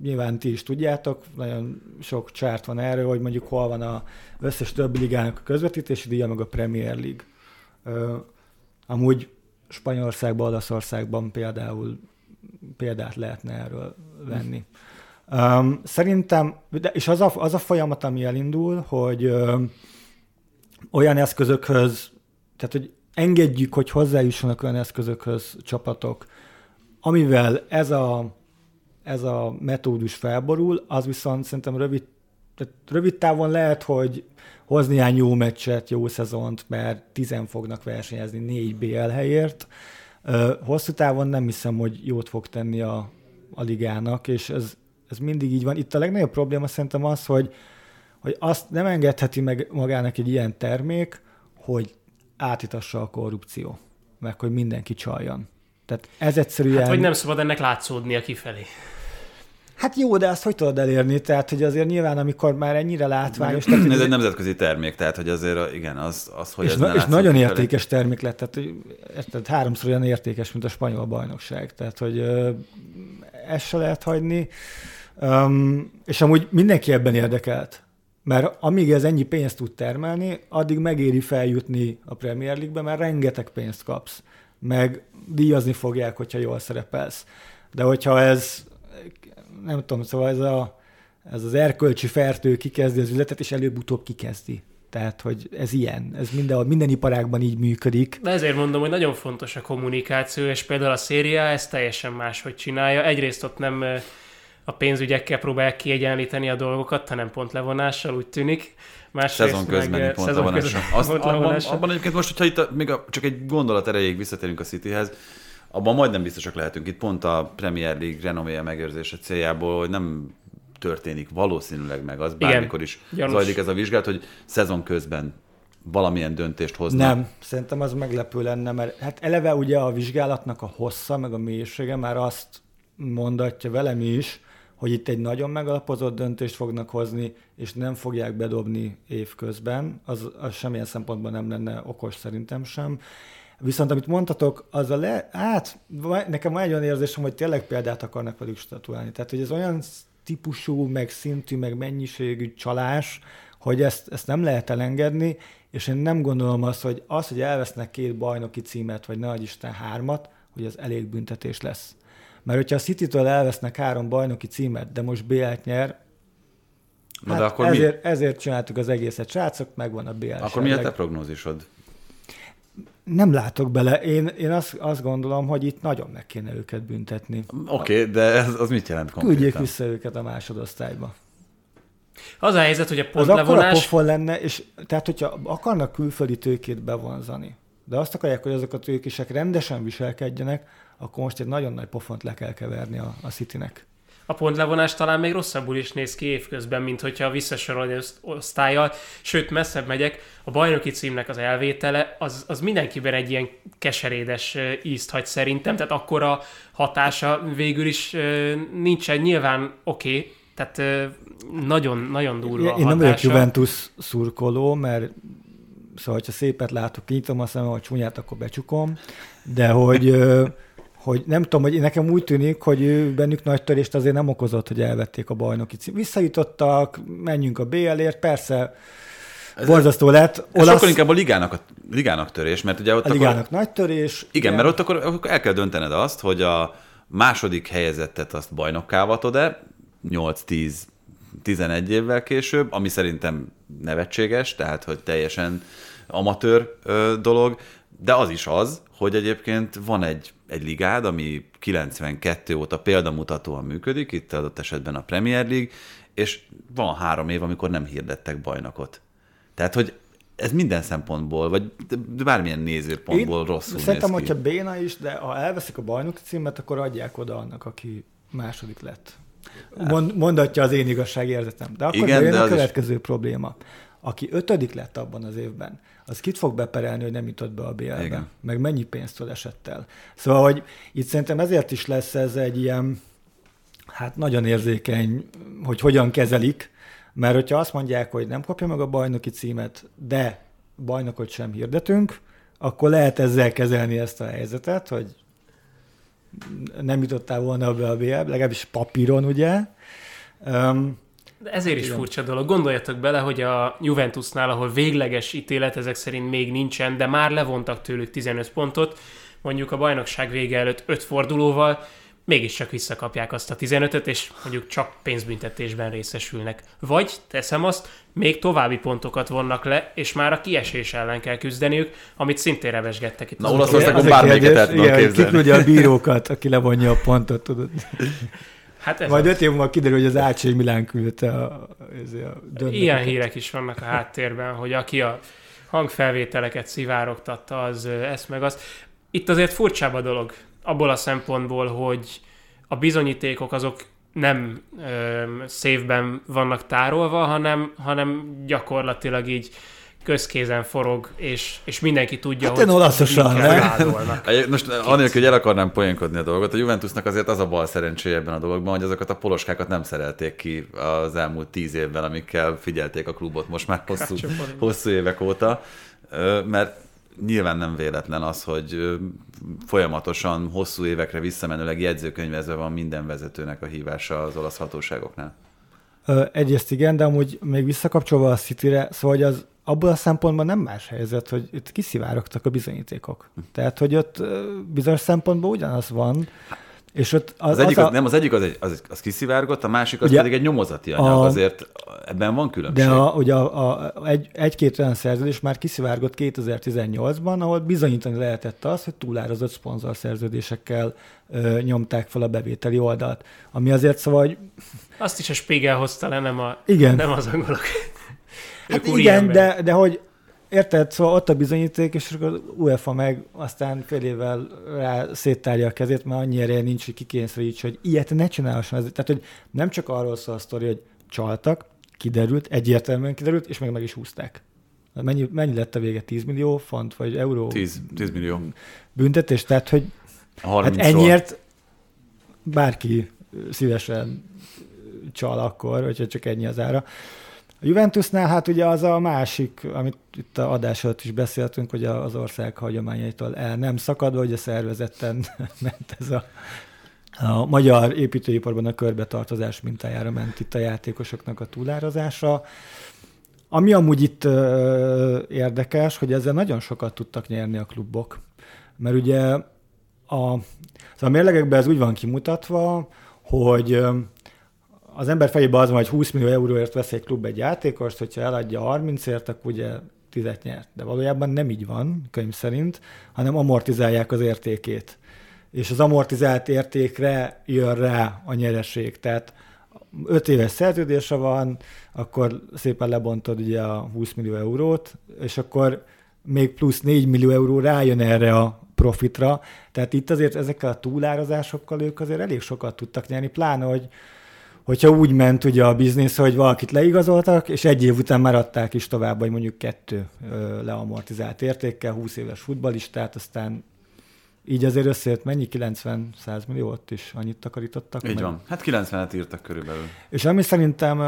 D: nyilván ti is tudjátok, nagyon sok csárt van erről, hogy mondjuk hol van a összes többi ligának a közvetítési díja, meg a Premier League. Ö, amúgy Spanyolországban, Olaszországban például példát lehetne erről venni. Mm. Um, szerintem, de, és az a, az a folyamat, ami elindul, hogy ö, olyan eszközökhöz, tehát hogy engedjük, hogy hozzájussanak olyan eszközökhöz csapatok, amivel ez a, ez a metódus felborul, az viszont szerintem rövid, tehát rövid távon lehet, hogy hoz néhány jó meccset, jó szezont, mert tizen fognak versenyezni négy BL helyért. Hosszú távon nem hiszem, hogy jót fog tenni a, a ligának, és ez, ez mindig így van. Itt a legnagyobb probléma szerintem az, hogy, hogy azt nem engedheti meg magának egy ilyen termék, hogy átitassa a korrupció, meg hogy mindenki csaljon. Tehát ez egyszerűen... Hát,
B: vagy nem szabad ennek látszódnia kifelé.
D: Hát jó, de azt hogy tudod elérni? Tehát, hogy azért nyilván, amikor már ennyire látványos...
C: Tehát, ez egy nemzetközi termék, tehát, hogy azért igen, az, az hogy
D: és,
C: ez
D: na, és nagyon értékes termék lett, tehát, hogy, tehát háromszor olyan értékes, mint a spanyol bajnokság. Tehát, hogy ezt se lehet hagyni. Um, és amúgy mindenki ebben érdekelt. Mert amíg ez ennyi pénzt tud termelni, addig megéri feljutni a Premier League-be, mert rengeteg pénzt kapsz. Meg díjazni fogják, hogyha jól szerepelsz. De hogyha ez, nem tudom, szóval ez, a, ez az erkölcsi fertő kikezdi az üzletet, és előbb-utóbb kikezdi. Tehát, hogy ez ilyen, ez minden, minden iparágban így működik.
B: De ezért mondom, hogy nagyon fontos a kommunikáció, és például a széria ezt teljesen máshogy csinálja. Egyrészt ott nem a pénzügyekkel próbálják kiegyenlíteni a dolgokat, hanem pontlevonással, úgy tűnik.
C: Másrészt szezon közbeni meg, pontlevonással. Azt, abban, abban egyébként most, hogyha itt a, még a, csak egy gondolat erejéig visszatérünk a Cityhez, abban majdnem biztosak lehetünk itt pont a Premier League renoméja megőrzése céljából, hogy nem történik valószínűleg meg az, bármikor is Igen, zajlik ez a vizsgálat, hogy szezon közben valamilyen döntést hoznak.
D: Nem, szerintem az meglepő lenne, mert hát eleve ugye a vizsgálatnak a hossza, meg a mélysége már azt mondatja velem is, hogy itt egy nagyon megalapozott döntést fognak hozni, és nem fogják bedobni évközben, az, az semmilyen szempontból nem lenne okos szerintem sem. Viszont amit mondtatok, az a le, hát nekem van egy olyan érzésem, hogy tényleg példát akarnak velük statuálni. Tehát, hogy ez olyan típusú, meg szintű, meg mennyiségű csalás, hogy ezt, ezt nem lehet elengedni, és én nem gondolom azt, hogy az, hogy elvesznek két bajnoki címet, vagy nagy Isten hármat, hogy az elég büntetés lesz. Mert hogyha a City-től elvesznek három bajnoki címet, de most BL-t nyer, Na hát de akkor ezért, mi? ezért csináltuk az egészet, srácok, megvan a BL.
C: Akkor mi a te prognózisod?
D: Nem látok bele. Én, én azt, azt gondolom, hogy itt nagyon meg kéne őket büntetni.
C: Oké, okay, de ez, az mit jelent konkrétan?
D: Küldjék vissza őket a másodosztályba.
B: Az a helyzet, hogy a pontlevonás...
D: Az pofon lenne, és tehát, hogyha akarnak külföldi tőkét bevonzani, de azt akarják, hogy azok a tőkések rendesen viselkedjenek, akkor most egy nagyon nagy pofont le kell keverni a, a Citynek.
B: A pontlevonás talán még rosszabbul is néz ki évközben, mint hogyha visszasorolni osztályjal. Sőt, messzebb megyek, a bajnoki címnek az elvétele, az, az mindenkiben egy ilyen keserédes ízt hagy szerintem, tehát akkora hatása végül is nincsen. Nyilván oké, okay, tehát nagyon, nagyon durva
D: Én, én nem vagyok Juventus szurkoló, mert szóval, hogyha szépet látok, kinyitom a szemem, vagy csúnyát, akkor becsukom, de hogy hogy nem tudom, hogy nekem úgy tűnik, hogy ő bennük nagy törést azért nem okozott, hogy elvették a bajnoki cím. Visszajutottak, menjünk a BL-ért, persze ez borzasztó lett.
C: Ez Olasz... sokkal inkább a ligának, a ligának törés, mert ugye ott
D: A ligának akkor... nagy törés.
C: Igen, igen, mert ott akkor, akkor el kell döntened azt, hogy a második helyezettet azt bajnokká vatod-e, 8-10 11 évvel később, ami szerintem nevetséges, tehát hogy teljesen amatőr ö, dolog, de az is az, hogy egyébként van egy, egy ligád, ami 92 óta példamutatóan működik, itt adott esetben a Premier League, és van három év, amikor nem hirdettek bajnokot. Tehát, hogy ez minden szempontból, vagy bármilyen nézőpontból Én rosszul
D: Szerintem,
C: néz ki.
D: hogyha béna is, de ha elveszik a bajnoki címet, akkor adják oda annak, aki második lett. Mond, mondatja az én igazságérzetem. De akkor Igen, jön a következő is... probléma. Aki ötödik lett abban az évben, az kit fog beperelni, hogy nem jutott be a BL-be? Meg mennyi pénztől esett el? Szóval, hogy itt szerintem ezért is lesz ez egy ilyen, hát nagyon érzékeny, hogy hogyan kezelik, mert hogyha azt mondják, hogy nem kapja meg a bajnoki címet, de bajnokot sem hirdetünk, akkor lehet ezzel kezelni ezt a helyzetet, hogy nem jutottál volna be a BL, legalábbis papíron, ugye. Um,
B: ezért is igen. furcsa dolog. Gondoljatok bele, hogy a Juventusnál, ahol végleges ítélet ezek szerint még nincsen, de már levontak tőlük 15 pontot, mondjuk a bajnokság vége előtt 5 fordulóval, mégiscsak visszakapják azt a 15-öt, és mondjuk csak pénzbüntetésben részesülnek. Vagy teszem azt, még további pontokat vonnak le, és már a kiesés ellen kell küzdeniük, amit szintén revesgettek itt.
C: Na, Olaszországon bármelyiket el tudom képzelni.
D: a bírókat, aki levonja a pontot, tudod. Hát ez Majd öt év múlva kiderül, hogy az AC Milán küldte a, a
B: döntőket. Ilyen hírek is vannak a háttérben, hogy aki a hangfelvételeket szivárogtatta, az ezt meg azt. Itt azért furcsább a dolog abból a szempontból, hogy a bizonyítékok azok nem ö, szévben vannak tárolva, hanem, hanem gyakorlatilag így közkézen forog, és, és mindenki tudja,
D: hát hogy olaszosan,
C: Most anélkül, hogy el akarnám poénkodni a dolgot, a Juventusnak azért az a bal szerencséje ebben a dologban, hogy azokat a poloskákat nem szerelték ki az elmúlt tíz évben, amikkel figyelték a klubot most már hosszú, hosszú évek óta, mert nyilván nem véletlen az, hogy folyamatosan hosszú évekre visszamenőleg jegyzőkönyvezve van minden vezetőnek a hívása az olasz hatóságoknál.
D: Egyrészt igen, de amúgy még visszakapcsolva a City-re, szóval hogy az abból a szempontból nem más helyzet, hogy itt kiszivárogtak a bizonyítékok. Hm. Tehát, hogy ott bizonyos szempontból ugyanaz van. És ott
C: az, az, egyik, az, a... nem, az egyik az, egy, az, az kiszivárgott, a másik az ugye, pedig egy nyomozati anyag, a, azért ebben van különbség.
D: De a, ugye a, a, egy, egy-két olyan szerződés már kiszivárgott 2018-ban, ahol bizonyítani lehetett az, hogy túlárazott szponzorszerződésekkel ö, nyomták fel a bevételi oldalt. Ami azért szóval, hogy...
B: Azt is a Spiegel hozta le, nem, a,
D: igen.
B: nem az angolok.
D: Hát igen, de, de hogy Érted? Szóval ott a bizonyíték, és akkor UEFA meg aztán fél évvel rá széttárja a kezét, mert annyi ereje nincs, hogy kikényszeríts, hogy ilyet ne csinálhasson. Tehát, hogy nem csak arról szól a sztori, hogy csaltak, kiderült, egyértelműen kiderült, és meg meg is húzták. Mennyi, mennyi lett a vége? 10 millió font, vagy euró?
C: 10, 10 millió.
D: Büntetés, tehát, hogy hát ennyiért bárki szívesen csal akkor, hogyha csak ennyi az ára. A Juventusnál hát ugye az a másik, amit itt a adás előtt is beszéltünk, hogy az ország hagyományaitól el nem szakadva, hogy a szervezetten ment ez a, a magyar építőiparban a körbetartozás mintájára ment itt a játékosoknak a túlárazása. Ami amúgy itt érdekes, hogy ezzel nagyon sokat tudtak nyerni a klubok. Mert ugye a, szóval a mérlegekben ez úgy van kimutatva, hogy az ember fejében az van, hogy 20 millió euróért vesz egy klub egy játékost, hogyha eladja 30ért, akkor ugye 10 nyert. De valójában nem így van, könyv szerint, hanem amortizálják az értékét. És az amortizált értékre jön rá a nyereség. Tehát 5 éves szerződése van, akkor szépen lebontod ugye a 20 millió eurót, és akkor még plusz 4 millió euró rájön erre a profitra. Tehát itt azért ezekkel a túlárazásokkal ők azért elég sokat tudtak nyerni, pláne, hogy hogyha úgy ment ugye a biznisz, hogy valakit leigazoltak, és egy év után már adták is tovább, hogy mondjuk kettő leamortizált értékkel, 20 éves futbalistát, aztán így azért összejött mennyi? 90-100 milliót is annyit takarítottak?
C: Így meg. van. Hát 90-et írtak körülbelül.
D: És ami szerintem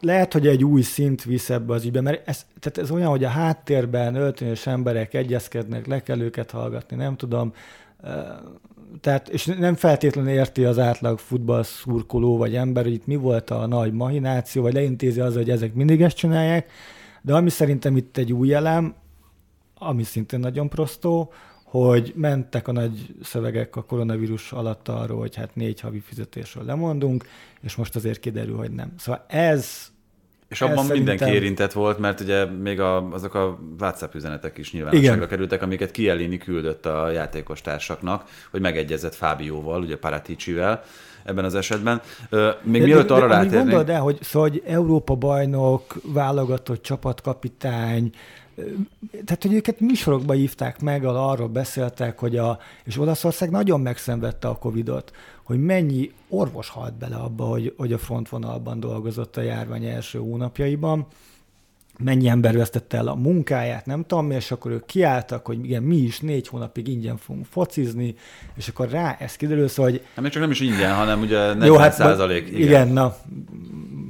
D: lehet, hogy egy új szint visz ebbe az ügybe, mert ez, tehát ez olyan, hogy a háttérben öltönyös emberek egyezkednek, le kell őket hallgatni, nem tudom, Tehát, és nem feltétlenül érti az átlag futball szurkoló vagy ember, hogy itt mi volt a nagy mahináció, vagy leintézi az, hogy ezek mindig ezt csinálják, de ami szerintem itt egy új elem, ami szintén nagyon prostó, hogy mentek a nagy szövegek a koronavírus alatt arról, hogy hát négy havi fizetésről lemondunk, és most azért kiderül, hogy nem. Szóval ez
C: és abban szerintem... mindenki érintett volt, mert ugye még a, azok a WhatsApp üzenetek is nyilvánosságra Igen. kerültek, amiket Kielini küldött a játékos társaknak, hogy megegyezett Fábióval, ugye Paraticivel ebben az esetben. Még de, mielőtt arra rátérnénk...
D: Gondold el, hogy, szóval, hogy Európa bajnok, válogatott csapatkapitány, tehát, hogy őket műsorokba hívták meg, arról beszéltek, hogy a, és Olaszország nagyon megszenvedte a Covidot, hogy mennyi orvos halt bele abba, hogy, hogy a frontvonalban dolgozott a járvány első hónapjaiban, mennyi ember vesztette el a munkáját, nem tudom és akkor ők kiálltak, hogy igen, mi is négy hónapig ingyen fogunk focizni, és akkor rá ez kiderül, szóval, hogy...
C: Hát még csak nem is ingyen, hanem ugye 40 Jó, hát, százalék.
D: Igen. igen, na,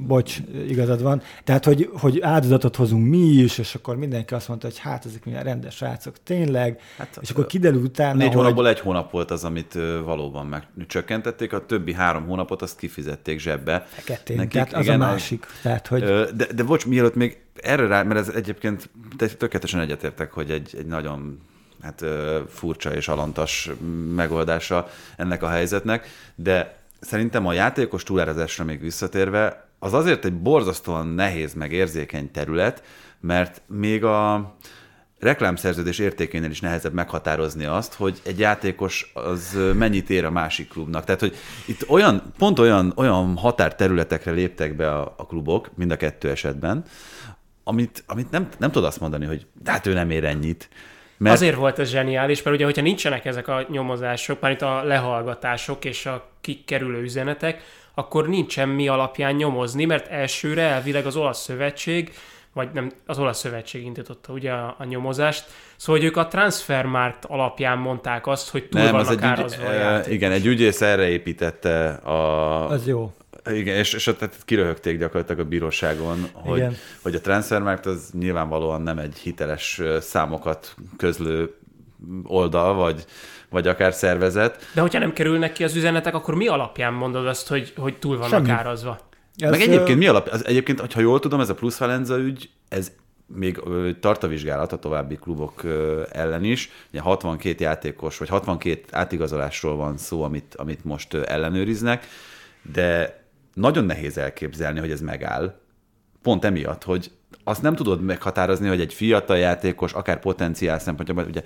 D: bocs, igazad van. Tehát, hogy, hogy áldozatot hozunk mi is, és akkor mindenki azt mondta, hogy hát ezek milyen rendes srácok, tényleg. Hát, és akkor kiderül utána,
C: Négy hogy... hónapból egy hónap volt az, amit valóban megcsökkentették, a többi három hónapot azt kifizették zsebbe.
D: Feketén, Nekik, tehát az igen, a másik. Tehát, hogy...
C: De, de bocs, mielőtt még erre rá, mert ez egyébként tökéletesen egyetértek, hogy egy, egy nagyon hát, furcsa és alantas megoldása ennek a helyzetnek, de szerintem a játékos túlárazásra még visszatérve, az azért egy borzasztóan nehéz meg érzékeny terület, mert még a reklámszerződés értékénél is nehezebb meghatározni azt, hogy egy játékos az mennyit ér a másik klubnak. Tehát, hogy itt olyan, pont olyan, olyan határterületekre léptek be a, a klubok, mind a kettő esetben, amit, amit nem, nem tudod azt mondani, hogy de hát ő nem ér ennyit.
B: Mert... Azért volt ez zseniális, mert ugye, hogyha nincsenek ezek a nyomozások, már itt a lehallgatások és a kikerülő üzenetek, akkor nincsen mi alapján nyomozni, mert elsőre elvileg az olasz szövetség, vagy nem, az olasz szövetség indította ugye a, a nyomozást, szóval hogy ők a transfermarkt alapján mondták azt, hogy túl nem, vannak az egy
C: ügy, Igen, egy ügyész erre építette a...
D: Az jó.
C: Igen, és, és ott kiröhögték gyakorlatilag a bíróságon, hogy, hogy a transfermarkt az nyilvánvalóan nem egy hiteles számokat közlő oldal, vagy, vagy akár szervezet.
B: De hogyha nem kerülnek ki az üzenetek, akkor mi alapján mondod azt, hogy, hogy túl vannak Semmi. árazva?
C: Ez Meg egyébként mi alap? Az, egyébként, ha jól tudom, ez a plusz Valenza ügy, ez még tart a vizsgálat a további klubok ellen is. Ugye 62 játékos, vagy 62 átigazolásról van szó, amit, amit most ellenőriznek, de nagyon nehéz elképzelni, hogy ez megáll. Pont emiatt, hogy azt nem tudod meghatározni, hogy egy fiatal játékos, akár potenciál szempontjából, ugye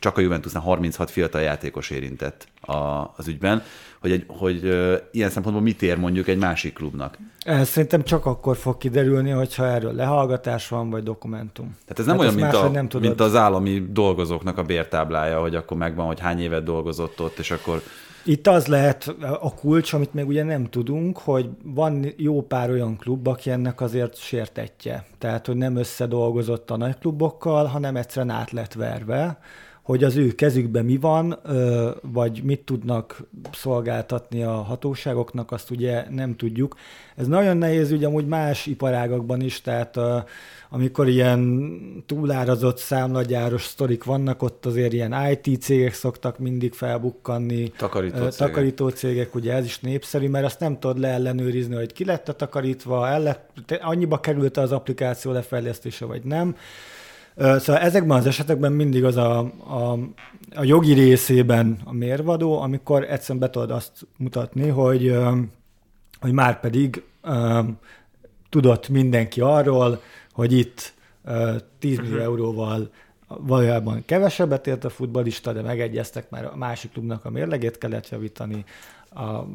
C: csak a Juventusnál 36 fiatal játékos érintett a, az ügyben, hogy, egy, hogy uh, ilyen szempontból mit ér mondjuk egy másik klubnak.
D: Ez szerintem csak akkor fog kiderülni, hogyha erről lehallgatás van, vagy dokumentum.
C: Tehát ez nem hát olyan, mint, a, nem mint az állami dolgozóknak a bértáblája, hogy akkor megvan, hogy hány évet dolgozott ott, és akkor
D: itt az lehet a kulcs, amit még ugye nem tudunk, hogy van jó pár olyan klub, aki ennek azért sértetje. Tehát, hogy nem összedolgozott a nagy klubokkal, hanem egyszerűen át lett verve hogy az ő kezükben mi van, vagy mit tudnak szolgáltatni a hatóságoknak, azt ugye nem tudjuk. Ez nagyon nehéz ugye amúgy más iparágakban is, tehát amikor ilyen túlárazott számlagyáros sztorik vannak, ott azért ilyen IT cégek szoktak mindig felbukkanni.
C: Takarító cégek.
D: Takarító cégek, ugye ez is népszerű, mert azt nem tudod leellenőrizni, hogy ki lett a takarítva, el lett, annyiba került az applikáció lefejlesztése, vagy nem. Szóval ezekben az esetekben mindig az a, a, a jogi részében a mérvadó, amikor egyszerűen be tudod azt mutatni, hogy, hogy már pedig tudott mindenki arról, hogy itt 10 millió mhm. euróval valójában kevesebbet ért a futbalista, de megegyeztek, mert a másik klubnak a mérlegét kellett javítani, a,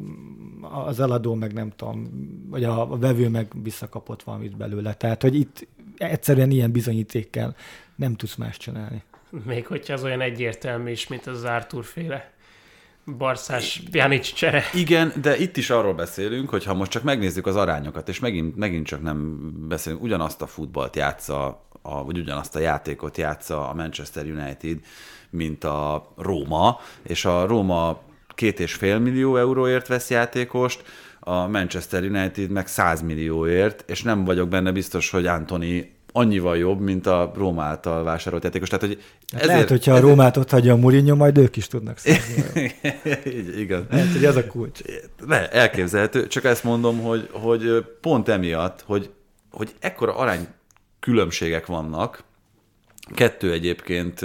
D: az eladó meg nem tudom, vagy a, a vevő meg visszakapott valamit belőle. Tehát, hogy itt egyszerűen ilyen bizonyítékkel nem tudsz más csinálni.
B: Még hogyha az olyan egyértelmű is, mint az Artur féle Barszás Pjanic csere.
C: Igen, de itt is arról beszélünk, hogy ha most csak megnézzük az arányokat, és megint, megint csak nem beszélünk, ugyanazt a futballt játsza, a, vagy ugyanazt a játékot játsza a Manchester United, mint a Róma, és a Róma két és fél millió euróért vesz játékost, a Manchester United meg 100 millióért, és nem vagyok benne biztos, hogy Anthony annyival jobb, mint a Róma által vásárolt játékos. Tehát, hogy
D: hát ezért, lehet, hogyha a Rómát ott hagyja a Mourinho, majd ők is tudnak
C: szerzni. Igen.
D: Lehet, hogy ez a kulcs.
C: Ne, elképzelhető. Csak ezt mondom, hogy, hogy pont emiatt, hogy, hogy ekkora arány különbségek vannak, kettő egyébként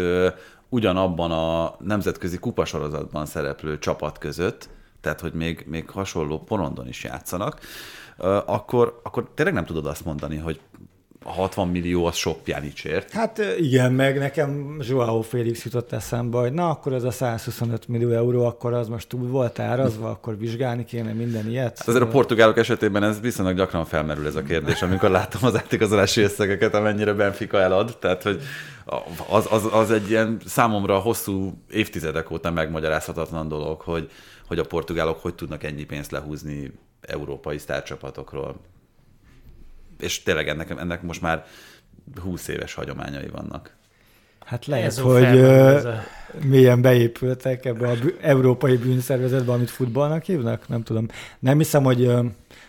C: ugyanabban a nemzetközi kupasorozatban szereplő csapat között, tehát hogy még, még hasonló porondon is játszanak, akkor, akkor tényleg nem tudod azt mondani, hogy a 60 millió az sok Pjanicért.
D: Hát igen, meg nekem Joao Félix jutott eszembe, hogy na akkor ez a 125 millió euró, akkor az most túl volt árazva, akkor vizsgálni kéne minden ilyet.
C: Hát azért a portugálok esetében ez viszonylag gyakran felmerül ez a kérdés, amikor látom az átigazolási összegeket, amennyire Benfica elad, tehát hogy az, az, az egy ilyen számomra hosszú évtizedek óta megmagyarázhatatlan dolog, hogy, hogy a portugálok hogy tudnak ennyi pénzt lehúzni európai sztárcsapatokról és tényleg ennek, ennek most már 20 éves hagyományai vannak.
D: Hát lehet, ez hogy ö, a... mélyen beépültek ebbe a bű, európai bűnszervezetbe, amit futballnak hívnak, nem tudom. Nem hiszem, hogy ö,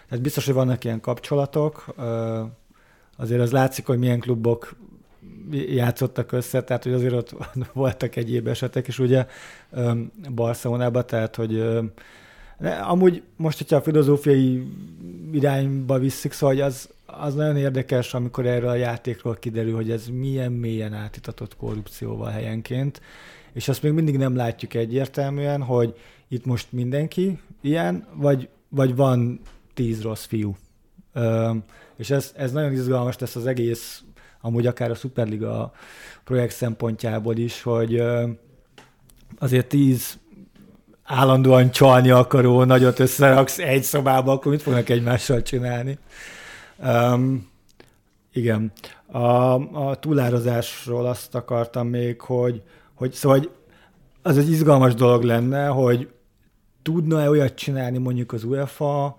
D: tehát biztos, hogy vannak ilyen kapcsolatok, ö, azért az látszik, hogy milyen klubok játszottak össze, tehát hogy azért ott voltak egyéb esetek is ugye Barcelonában, tehát hogy amúgy most, hogyha a filozófiai irányba visszük, szóval az, az nagyon érdekes, amikor erről a játékról kiderül, hogy ez milyen mélyen átitatott korrupcióval helyenként, és azt még mindig nem látjuk egyértelműen, hogy itt most mindenki ilyen, vagy, vagy van tíz rossz fiú. Ö, és ez, ez nagyon izgalmas tesz az egész, amúgy akár a Superliga projekt szempontjából is, hogy azért tíz állandóan csalni akaró nagyot összeraksz egy szobába, akkor mit fognak egymással csinálni? Um, igen. A, a túlárazásról azt akartam még, hogy, hogy szóval hogy az egy izgalmas dolog lenne, hogy tudna-e olyat csinálni mondjuk az UEFA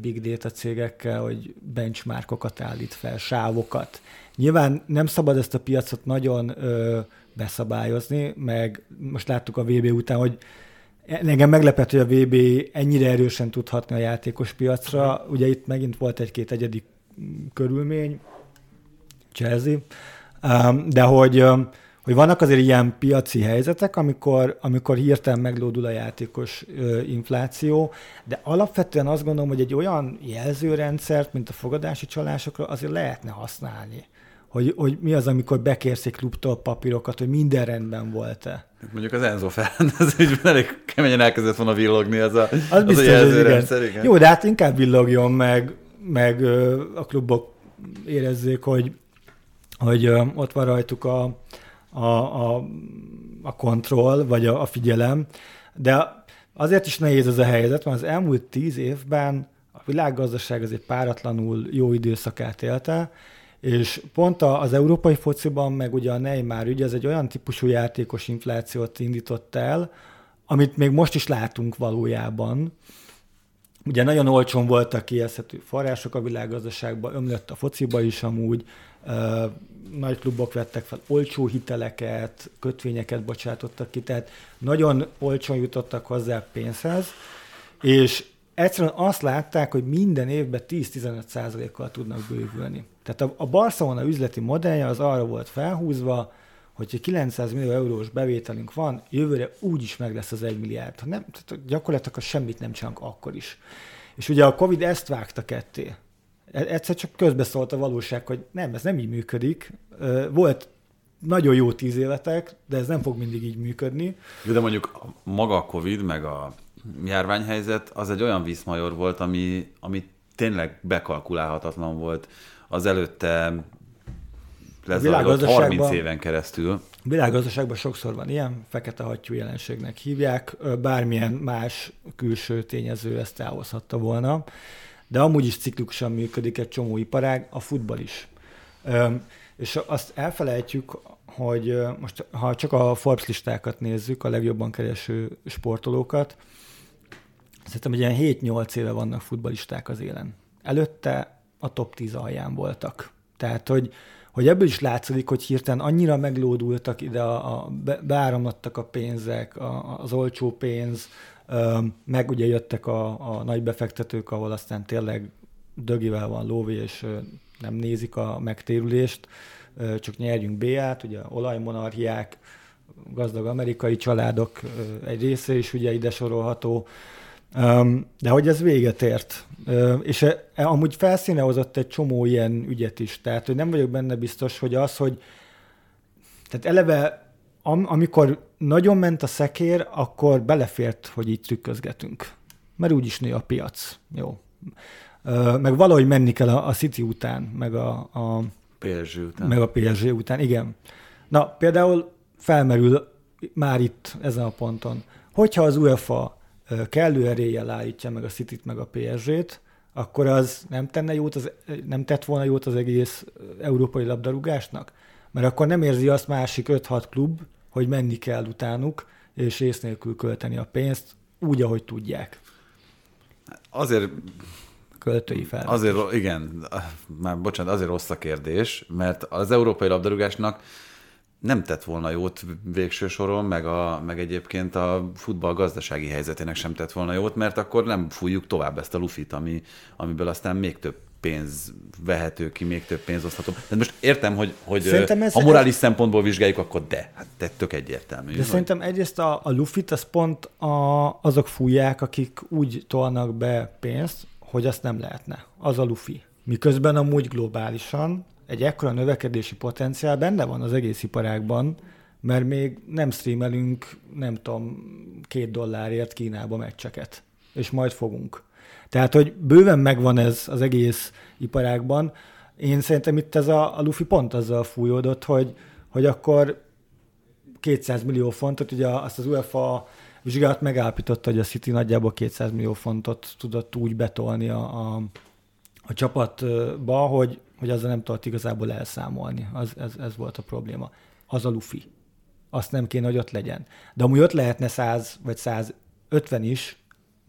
D: big data cégekkel, hogy benchmarkokat állít fel, sávokat. Nyilván nem szabad ezt a piacot nagyon ö, beszabályozni, meg most láttuk a VB után, hogy Engem meglepett, hogy a VB ennyire erősen tudhatni a játékos piacra. Ugye itt megint volt egy-két egyedi körülmény, Chelsea, de hogy, hogy vannak azért ilyen piaci helyzetek, amikor, amikor hirtelen meglódul a játékos infláció, de alapvetően azt gondolom, hogy egy olyan jelzőrendszert, mint a fogadási csalásokra azért lehetne használni hogy, hogy mi az, amikor bekérsz egy klubtól papírokat, hogy minden rendben volt-e.
C: Mondjuk az Enzo Fernández ügyben elég keményen elkezdett volna villogni az a,
D: az, az biztos, a jelzőrendszer. Igen. Jó, de hát inkább villogjon meg, meg a klubok érezzék, hogy, hogy ott van rajtuk a, a, a, a kontroll, vagy a, a figyelem, de azért is nehéz ez a helyzet, mert az elmúlt tíz évben a világgazdaság azért páratlanul jó időszakát élte, és pont az európai fociban, meg ugye a Neymar ügy, ez egy olyan típusú játékos inflációt indított el, amit még most is látunk valójában. Ugye nagyon olcsón voltak kijelzhető források a világgazdaságban, ömlött a fociba is amúgy, nagy klubok vettek fel olcsó hiteleket, kötvényeket bocsátottak ki, tehát nagyon olcsón jutottak hozzá pénzhez, és egyszerűen azt látták, hogy minden évben 10-15 kal tudnak bővülni. Tehát a, a Barcelona üzleti modellje az arra volt felhúzva, hogy 900 millió eurós bevételünk van, jövőre úgy is meg lesz az 1 milliárd. Nem, tehát gyakorlatilag semmit nem csinálunk akkor is. És ugye a Covid ezt vágta ketté. E, egyszer csak közbeszólt a valóság, hogy nem, ez nem így működik. Volt nagyon jó tíz évetek, de ez nem fog mindig így működni.
C: De mondjuk maga a Covid, meg a járványhelyzet, az egy olyan vízmajor volt, ami, ami tényleg bekalkulálhatatlan volt az előtte lezajlott 30 éven keresztül.
D: Világgazdaságban sokszor van ilyen, fekete hattyú jelenségnek hívják, bármilyen más külső tényező ezt elhozhatta volna, de amúgy is ciklikusan működik egy csomó iparág, a futball is. És azt elfelejtjük, hogy most ha csak a Forbes listákat nézzük, a legjobban kereső sportolókat, szerintem egy ilyen 7-8 éve vannak futbalisták az élen. Előtte a top 10 alján voltak. Tehát, hogy, hogy ebből is látszik, hogy hirtelen annyira meglódultak ide, a, a, beáramlottak a pénzek, a, az olcsó pénz, meg ugye jöttek a, a nagy befektetők, ahol aztán tényleg dögivel van lóvé, és nem nézik a megtérülést, csak nyerjünk B-át, ugye olajmonarchiák, gazdag amerikai családok egy része is ugye ide sorolható, de hogy ez véget ért. És e, e, amúgy felszíne hozott egy csomó ilyen ügyet is. Tehát, hogy nem vagyok benne biztos, hogy az, hogy tehát eleve am, amikor nagyon ment a szekér, akkor belefért, hogy így trükközgetünk. Mert úgyis nő a piac. Jó. Meg valahogy menni kell a, a City után, meg a, a
C: PSG után.
D: Meg a PSG után, igen. Na, például felmerül már itt ezen a ponton, hogyha az UEFA kellő eréllyel állítja meg a City-t, meg a PSG-t, akkor az nem, tenne jót az, nem tett volna jót az egész európai labdarúgásnak? Mert akkor nem érzi azt másik 5-6 klub, hogy menni kell utánuk, és ész nélkül költeni a pénzt, úgy, ahogy tudják.
C: Azért
D: költői fel.
C: Azért, igen, már bocsánat, azért rossz a kérdés, mert az európai labdarúgásnak nem tett volna jót végső soron, meg, a, meg egyébként a futball gazdasági helyzetének sem tett volna jót, mert akkor nem fújjuk tovább ezt a lufit, ami, amiből aztán még több pénz vehető ki, még több pénz osztható. De most értem, hogy, hogy ez, ha morális ez... szempontból vizsgáljuk, akkor de, hát de tök egyértelmű.
D: De hogy... szerintem egyrészt a, a lufit az pont a, azok fújják, akik úgy tolnak be pénzt, hogy azt nem lehetne. Az a lufi. Miközben amúgy globálisan egy ekkora növekedési potenciál benne van az egész iparágban, mert még nem streamelünk, nem tudom, két dollárért Kínába meccseket. És majd fogunk. Tehát, hogy bőven megvan ez az egész iparágban. Én szerintem itt ez a, a Luffy pont azzal fújódott, hogy, hogy akkor 200 millió fontot, ugye azt az UEFA vizsgálat megállapította, hogy a City nagyjából 200 millió fontot tudott úgy betolni a, a, a csapatba, hogy, hogy azzal nem tudott igazából elszámolni. Az, ez, ez volt a probléma. Az a lufi. Azt nem kéne, hogy ott legyen. De amúgy ott lehetne 100 vagy 150 is,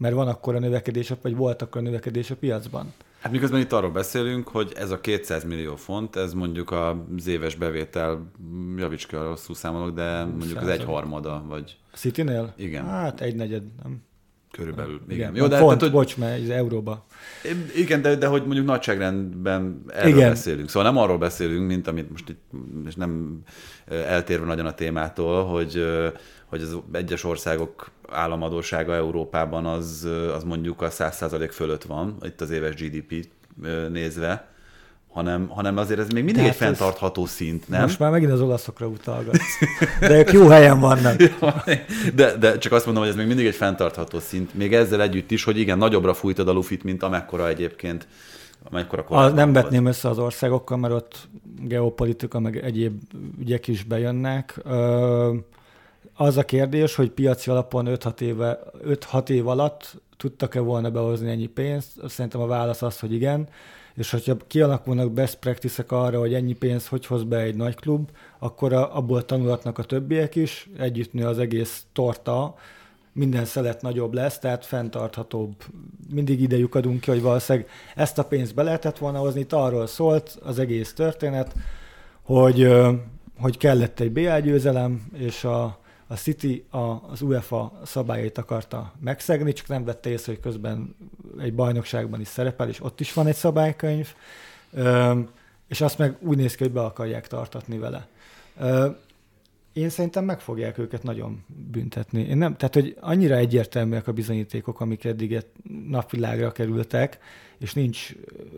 D: mert van akkor a növekedés, vagy volt akkor a növekedés a piacban.
C: Hát miközben itt arról beszélünk, hogy ez a 200 millió font, ez mondjuk az éves bevétel, javíts ki, rosszul számolok, de mondjuk az egy harmada, vagy...
D: A City-nél?
C: Igen.
D: Hát egy negyed, nem?
C: Körülbelül.
D: Igen. igen. Jó, de font, tehát, hogy... bocs, mert ez euróba.
C: Igen, de, de hogy mondjuk nagyságrendben erről igen. beszélünk. Szóval nem arról beszélünk, mint amit most itt, és nem eltérve nagyon a témától, hogy, hogy az egyes országok államadósága Európában az, az mondjuk a 100% fölött van, itt az éves GDP nézve, hanem, hanem azért ez még mindig Tehát egy fenntartható szint, nem?
D: Most már megint az olaszokra utalgatsz. De ők jó helyen vannak.
C: de, de csak azt mondom, hogy ez még mindig egy fenntartható szint. Még ezzel együtt is, hogy igen, nagyobbra fújtad a lufit, mint amekkora egyébként amekkora
D: a, Nem vetném össze az országokkal, mert ott geopolitika, meg egyéb ügyek is bejönnek. Az a kérdés, hogy piaci alapon 5-6, éve, 5-6 év alatt tudtak-e volna behozni ennyi pénzt? Szerintem a válasz az, hogy igen és hogyha kialakulnak best practice arra, hogy ennyi pénzt hogy hoz be egy nagy klub, akkor a, abból tanulhatnak a többiek is, együtt nő az egész torta, minden szelet nagyobb lesz, tehát fenntarthatóbb. Mindig ide lyukadunk ki, hogy valószínűleg ezt a pénzt be lehetett volna hozni, itt arról szólt az egész történet, hogy, hogy kellett egy BL győzelem, és a, a City a, az UEFA szabályait akarta megszegni, csak nem vette észre, hogy közben egy bajnokságban is szerepel, és ott is van egy szabálykönyv, és azt meg úgy néz ki, hogy be akarják tartatni vele. Én szerintem meg fogják őket nagyon büntetni. Én nem, tehát, hogy annyira egyértelműek a bizonyítékok, amik eddig napvilágra kerültek, és nincs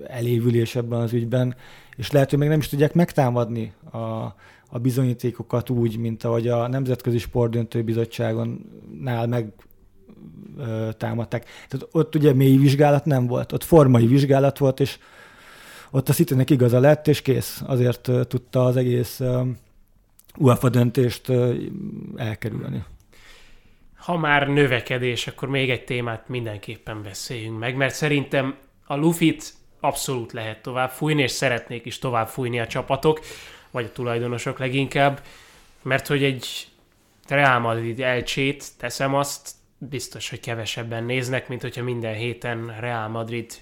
D: elévülés ebben az ügyben, és lehet, hogy még nem is tudják megtámadni a, a bizonyítékokat úgy, mint ahogy a Nemzetközi Sportdöntő Bizottságonnál meg ö, támadták. Tehát ott ugye mély vizsgálat nem volt, ott formai vizsgálat volt, és ott a Citynek igaza lett, és kész. Azért tudta az egész ö, UEFA döntést elkerülni.
B: Ha már növekedés, akkor még egy témát mindenképpen beszéljünk meg, mert szerintem a Lufit abszolút lehet tovább fújni, és szeretnék is tovább fújni a csapatok vagy a tulajdonosok leginkább, mert hogy egy Real Madrid elcsét, teszem azt, biztos, hogy kevesebben néznek, mint hogyha minden héten Real Madrid,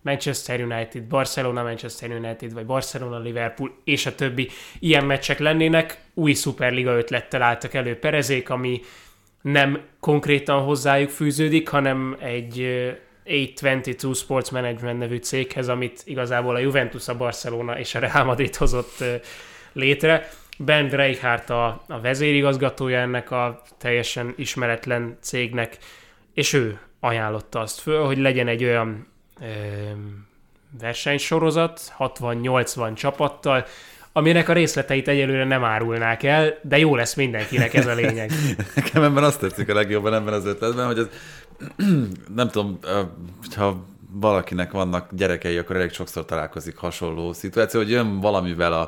B: Manchester United, Barcelona, Manchester United, vagy Barcelona, Liverpool, és a többi ilyen meccsek lennének. Új Superliga ötlettel álltak elő Perezék, ami nem konkrétan hozzájuk fűződik, hanem egy, A22 Sports Management nevű céghez, amit igazából a Juventus, a Barcelona és a Real Madrid hozott létre. Ben Reichardt a, a vezérigazgatója ennek a teljesen ismeretlen cégnek, és ő ajánlotta azt föl, hogy legyen egy olyan ö, versenysorozat, 60-80 csapattal, aminek a részleteit egyelőre nem árulnák el, de jó lesz mindenkinek ez a lényeg.
C: Nekem ebben azt tetszik a legjobban ebben az ötletben, hogy ez nem tudom, ha valakinek vannak gyerekei, akkor elég sokszor találkozik hasonló szituáció, hogy jön valamivel a,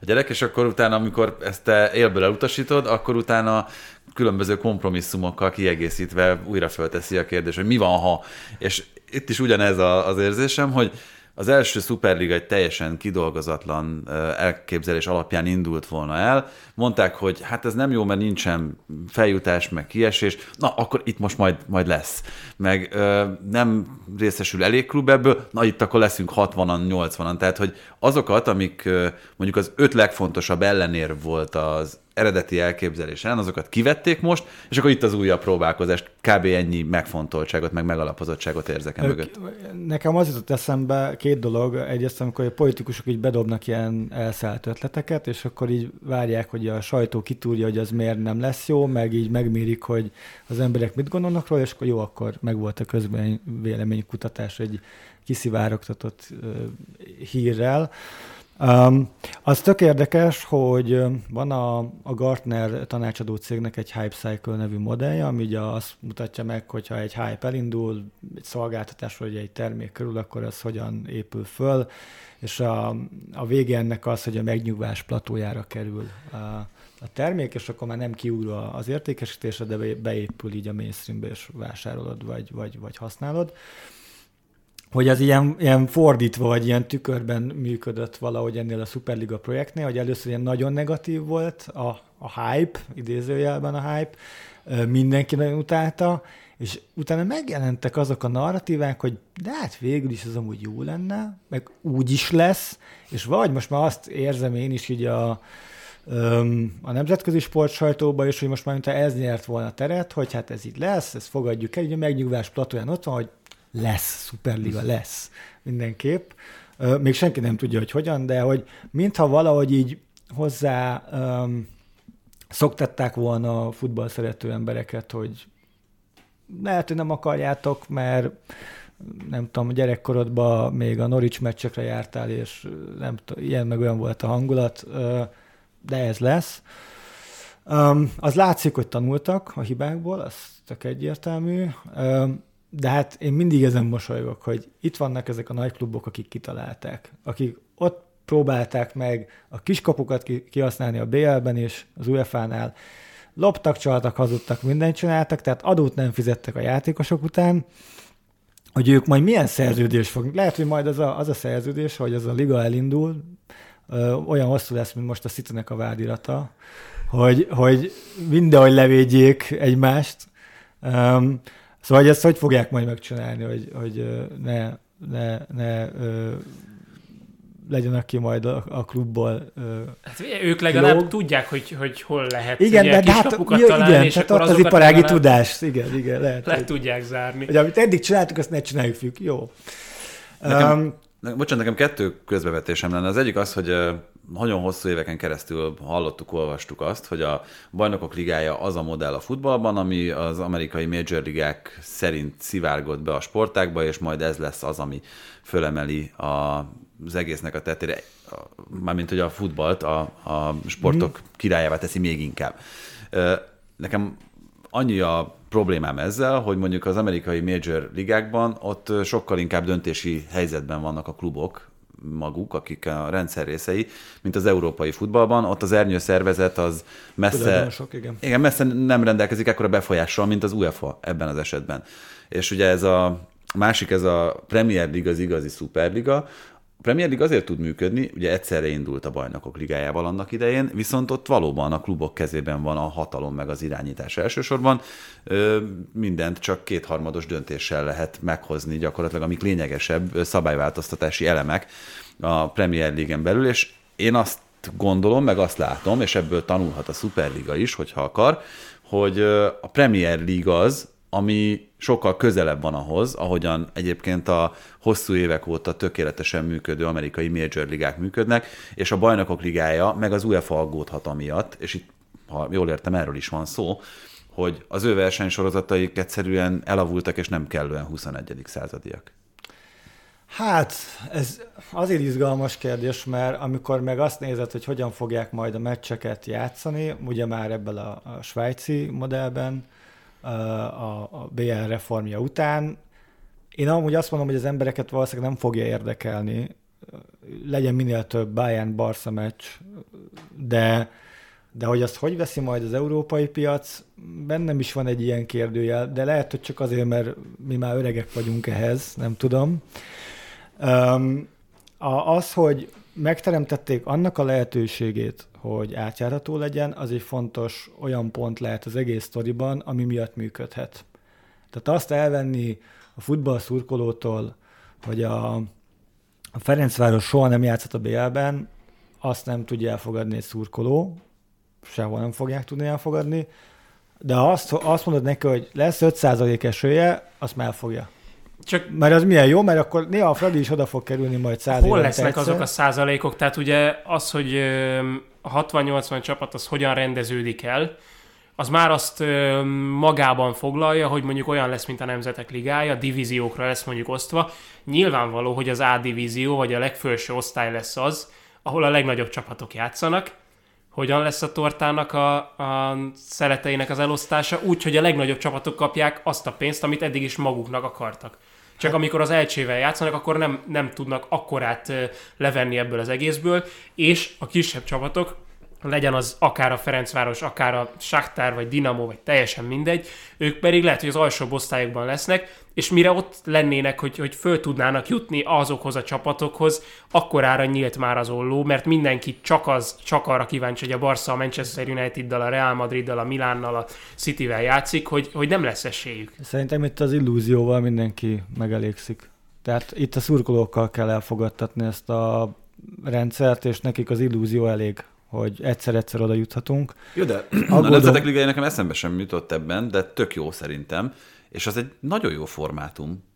C: a gyerek, és akkor utána, amikor ezt te élből elutasítod, akkor utána különböző kompromisszumokkal kiegészítve újra fölteszi a kérdés, hogy mi van, ha. És itt is ugyanez az érzésem, hogy az első szuperliga egy teljesen kidolgozatlan elképzelés alapján indult volna el. Mondták, hogy hát ez nem jó, mert nincsen feljutás, meg kiesés. Na, akkor itt most majd, majd lesz. Meg ö, nem részesül elég klub ebből, na itt akkor leszünk 60-an, 80-an. Tehát, hogy azokat, amik mondjuk az öt legfontosabb ellenér volt az eredeti elképzelésen, azokat kivették most, és akkor itt az újabb próbálkozást, kb. ennyi megfontoltságot, meg megalapozottságot érzek el mögött.
D: Nekem az jutott eszembe két dolog. Egyrészt, amikor a politikusok így bedobnak ilyen elszállt ötleteket, és akkor így várják, hogy a sajtó kitúrja, hogy az miért nem lesz jó, meg így megmérik, hogy az emberek mit gondolnak róla, és akkor jó, akkor megvolt a közben véleménykutatás egy kiszivárogtatott hírrel. Um, az tök érdekes, hogy van a, a Gartner tanácsadó cégnek egy Hype Cycle nevű modellje, ami ugye azt mutatja meg, hogyha egy hype elindul, egy szolgáltatás vagy egy termék körül, akkor ez hogyan épül föl, és a, a vége ennek az, hogy a megnyugvás platójára kerül a, a termék, és akkor már nem kiugró az értékesítésre, de beépül így a mainstreambe, és vásárolod, vagy, vagy, vagy használod hogy az ilyen, ilyen fordítva, vagy ilyen tükörben működött valahogy ennél a Superliga projektnél, hogy először ilyen nagyon negatív volt a, a hype, idézőjelben a hype, mindenki nagyon utálta, és utána megjelentek azok a narratívák, hogy de hát végül is ez amúgy jó lenne, meg úgy is lesz, és vagy most már azt érzem én is így a, a nemzetközi sportsajtóban is, hogy most már mintha ez nyert volna teret, hogy hát ez így lesz, ezt fogadjuk el, ugye a megnyugvás platóján ott van, hogy lesz, Superliga lesz mindenképp. Még senki nem tudja, hogy hogyan, de hogy mintha valahogy így hozzá um, szoktatták volna a futball szerető embereket, hogy lehet, hogy nem akarjátok, mert nem tudom, gyerekkorodban még a Norwich meccsekre jártál, és nem tudom, ilyen meg olyan volt a hangulat, de ez lesz. Um, az látszik, hogy tanultak a hibákból, az tök egyértelmű. Um, de hát én mindig ezen mosolygok, hogy itt vannak ezek a nagy klubok, akik kitalálták, akik ott próbálták meg a kiskapukat kihasználni a BL-ben és az UEFA-nál, loptak, csaltak, hazudtak, mindent csináltak, tehát adót nem fizettek a játékosok után, hogy ők majd milyen szerződés fognak. Lehet, hogy majd az a, az a szerződés, hogy az a liga elindul, ö, olyan hosszú lesz, mint most a city a vádirata, hogy, hogy mindenhogy levédjék egymást. Um, Szóval, hogy ezt hogy fogják majd megcsinálni, hogy, hogy ne, ne, ne ö, legyen, aki majd a, a klubból ö,
B: hát, ők legalább lóg. tudják, hogy, hogy hol lehet
D: igen, ugye, de hát, ja, találni, igen, és tehát akkor az iparági tudás, igen, igen, lehet.
B: Le hogy, tudják zárni.
D: Hogy amit eddig csináltuk, azt ne csináljuk függ. Jó.
C: Nekem, um, bocsánat, nekem kettő közbevetésem lenne. Az egyik az, hogy nagyon hosszú éveken keresztül hallottuk, olvastuk azt, hogy a bajnokok ligája az a modell a futballban, ami az amerikai major ligák szerint szivárgott be a sportákba, és majd ez lesz az, ami fölemeli a, az egésznek a tetére, mármint hogy a futballt a, a sportok mm. királyává teszi még inkább. Nekem annyi a problémám ezzel, hogy mondjuk az amerikai major ligákban ott sokkal inkább döntési helyzetben vannak a klubok, maguk, akik a rendszer részei, mint az európai futballban. Ott az ernyő szervezet az messze, sok, igen. Igen, messze nem rendelkezik ekkora befolyással, mint az UEFA ebben az esetben. És ugye ez a másik, ez a Premier League az igazi szuperliga, Premier League azért tud működni, ugye egyszerre indult a bajnokok ligájával annak idején, viszont ott valóban a klubok kezében van a hatalom meg az irányítás elsősorban. Mindent csak kétharmados döntéssel lehet meghozni gyakorlatilag, amik lényegesebb szabályváltoztatási elemek a Premier League-en belül, és én azt gondolom, meg azt látom, és ebből tanulhat a Superliga is, hogyha akar, hogy a Premier League az, ami sokkal közelebb van ahhoz, ahogyan egyébként a hosszú évek óta tökéletesen működő amerikai major ligák működnek, és a bajnokok ligája meg az UEFA aggódhat amiatt, és itt, ha jól értem, erről is van szó, hogy az ő versenysorozataik egyszerűen elavultak, és nem kellően 21. századiak.
D: Hát, ez azért izgalmas kérdés, mert amikor meg azt nézed, hogy hogyan fogják majd a meccseket játszani, ugye már ebben a, a svájci modellben, a, a BL reformja után, én amúgy azt mondom, hogy az embereket valószínűleg nem fogja érdekelni, legyen minél több Bayern Barca meccs, de, de hogy azt hogy veszi majd az európai piac, bennem is van egy ilyen kérdőjel, de lehet, hogy csak azért, mert mi már öregek vagyunk ehhez, nem tudom. Um, a, az, hogy megteremtették annak a lehetőségét, hogy átjárható legyen, az egy fontos olyan pont lehet az egész sztoriban, ami miatt működhet. Tehát azt elvenni a futball szurkolótól, hogy a, a Ferencváros soha nem játszott a BL-ben, azt nem tudja elfogadni egy szurkoló, sehol nem fogják tudni elfogadni, de azt, azt mondod neki, hogy lesz 5% esője, azt már elfogja. Csak mert az milyen jó, mert akkor néha a Fradi is oda fog kerülni majd száz
B: Hol lesznek egyszer. azok a százalékok? Tehát ugye az, hogy a 60-80 csapat az hogyan rendeződik el, az már azt magában foglalja, hogy mondjuk olyan lesz, mint a Nemzetek Ligája, divíziókra lesz mondjuk osztva. Nyilvánvaló, hogy az A divízió, vagy a legfelső osztály lesz az, ahol a legnagyobb csapatok játszanak, hogyan lesz a tortának a, a szereteinek az elosztása, úgy, hogy a legnagyobb csapatok kapják azt a pénzt, amit eddig is maguknak akartak. Csak hát. amikor az elcsével játszanak, akkor nem, nem tudnak akkorát levenni ebből az egészből, és a kisebb csapatok legyen az akár a Ferencváros, akár a Saktár, vagy Dinamo, vagy teljesen mindegy, ők pedig lehet, hogy az alsóbb osztályokban lesznek, és mire ott lennének, hogy, hogy föl tudnának jutni azokhoz a csapatokhoz, akkorára nyílt már az olló, mert mindenki csak, az, csak arra kíváncsi, hogy a Barca, a Manchester United-dal, a Real Madrid-dal, a Milánnal, a City-vel játszik, hogy, hogy nem lesz esélyük.
D: Szerintem itt az illúzióval mindenki megelégszik. Tehát itt a szurkolókkal kell elfogadtatni ezt a rendszert, és nekik az illúzió elég, hogy egyszer-egyszer oda juthatunk.
C: Jó, de Aggódom... a Nemzetek Ligája nekem eszembe sem jutott ebben, de tök jó szerintem, és az egy nagyon jó formátum.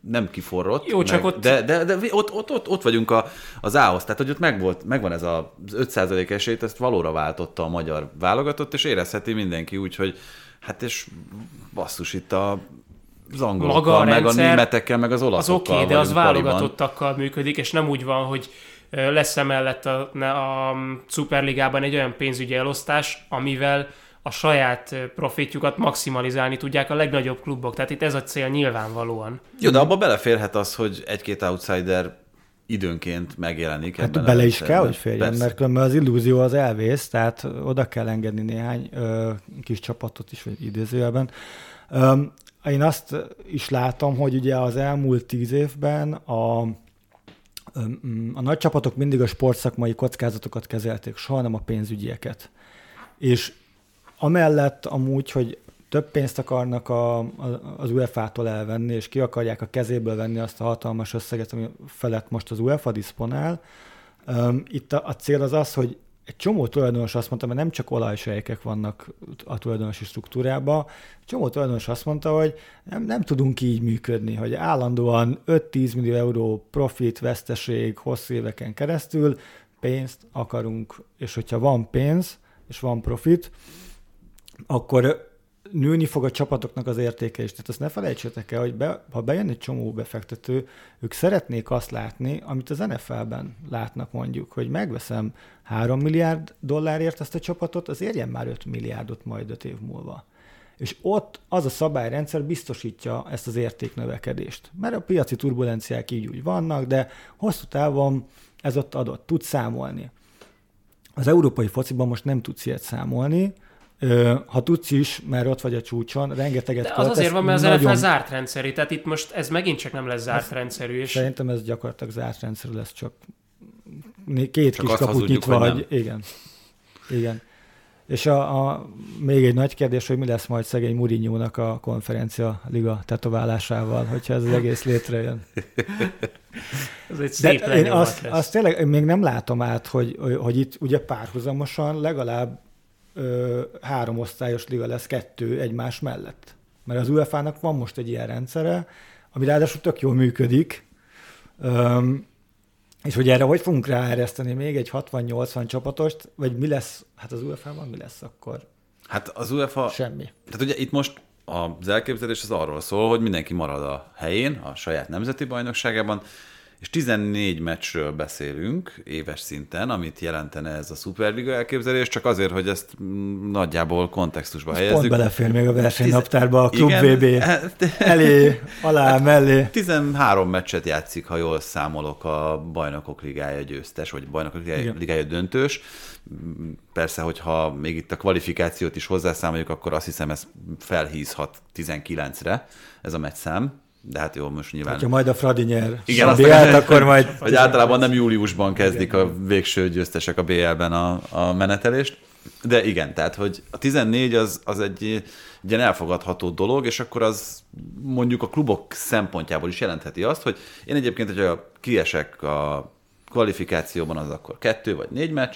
C: Nem kiforrott,
B: jó, csak
C: meg,
B: ott...
C: de, de, de ott, ott, ott, ott vagyunk a, az ához, tehát hogy ott megvolt, megvan ez az 5% esélyt, ezt valóra váltotta a magyar válogatott, és érezheti mindenki úgy, hogy hát és basszus itt a az angolokkal, Maga a rendszer, meg a németekkel, meg az olaszokkal.
B: Az oké, okay, de az válogatottakkal működik, és nem úgy van, hogy lesz emellett a, a Superligában egy olyan pénzügyi elosztás, amivel a saját profitjukat maximalizálni tudják a legnagyobb klubok. Tehát itt ez a cél nyilvánvalóan.
C: Jó, de abba beleférhet az, hogy egy-két outsider időnként megjelenik.
D: Hát bele is kell, hogy férjen, Persze. mert különben az illúzió az elvész, tehát oda kell engedni néhány ö, kis csapatot is, vagy idézőjelben. Ö, én azt is látom, hogy ugye az elmúlt tíz évben a a nagy csapatok mindig a sportszakmai kockázatokat kezelték, soha nem a pénzügyieket. És amellett amúgy, hogy több pénzt akarnak a, a, az UEFA-tól elvenni, és ki akarják a kezéből venni azt a hatalmas összeget, ami felett most az UEFA diszponál. Um, itt a, a cél az az, hogy egy csomó tulajdonos azt mondta, mert nem csak olajsejkek vannak a tulajdonosi struktúrában, csomó tulajdonos azt mondta, hogy nem, nem tudunk így működni, hogy állandóan 5-10 millió euró profit, veszteség hosszú éveken keresztül pénzt akarunk, és hogyha van pénz, és van profit, akkor nőni fog a csapatoknak az értéke is. Tehát azt ne felejtsétek el, hogy be, ha bejön egy csomó befektető, ők szeretnék azt látni, amit az NFL-ben látnak mondjuk, hogy megveszem 3 milliárd dollárért ezt a csapatot, az érjen már 5 milliárdot majd 5 év múlva. És ott az a szabályrendszer biztosítja ezt az értéknövekedést. Mert a piaci turbulenciák így úgy vannak, de hosszú távon ez ott adott, tud számolni. Az európai fociban most nem tudsz ilyet számolni, ha tudsz is, mert ott vagy a csúcson, rengeteget
B: De az azért van, mert az nagyon... NFL zárt rendszerű, tehát itt most ez megint csak nem lesz zárt ez, rendszerű. És...
D: Szerintem ez gyakorlatilag zárt rendszerű lesz, csak két csak kis kaput nyitva, hogy igen. Igen. És a, a, még egy nagy kérdés, hogy mi lesz majd szegény mourinho a konferencia liga tetoválásával, hogyha ez az egész létrejön.
B: ez egy szép De én
D: azt, azt tényleg én még nem látom át, hogy, hogy itt ugye párhuzamosan legalább ö, három osztályos liga lesz kettő egymás mellett. Mert az UEFA-nak van most egy ilyen rendszere, ami ráadásul tök jól működik, Öm, és hogy erre hogy fogunk ráereszteni még egy 60-80 csapatost, vagy mi lesz, hát az UEFA-ban mi lesz akkor?
C: Hát az UEFA...
D: Semmi.
C: Tehát ugye itt most az elképzelés az arról szól, hogy mindenki marad a helyén, a saját nemzeti bajnokságában, és 14 meccsről beszélünk éves szinten, amit jelentene ez a Superliga elképzelés, csak azért, hogy ezt mm, nagyjából kontextusba
D: Ez
C: helyezzük.
D: pont belefér még a versenynaptárba, a Klub
C: Igen,
D: VB
C: hát-
D: elé, alá, mellé.
C: 13 meccset játszik, ha jól számolok, a bajnokok ligája győztes, vagy bajnokok ligája,
D: Igen.
C: ligája döntős. Persze, hogyha még itt a kvalifikációt is hozzászámoljuk, akkor azt hiszem ez felhízhat 19-re ez a meccszám. De hát jó, most nyilván...
D: Ha majd a Fradi nyer
C: Igen,
D: a BL-t, akkor majd...
C: Hogy általában nem júliusban kezdik a végső győztesek a BL-ben a, a menetelést. De igen, tehát, hogy a 14 az, az egy, egy ilyen elfogadható dolog, és akkor az mondjuk a klubok szempontjából is jelentheti azt, hogy én egyébként, hogyha kiesek a kvalifikációban, az akkor kettő vagy négy meccs,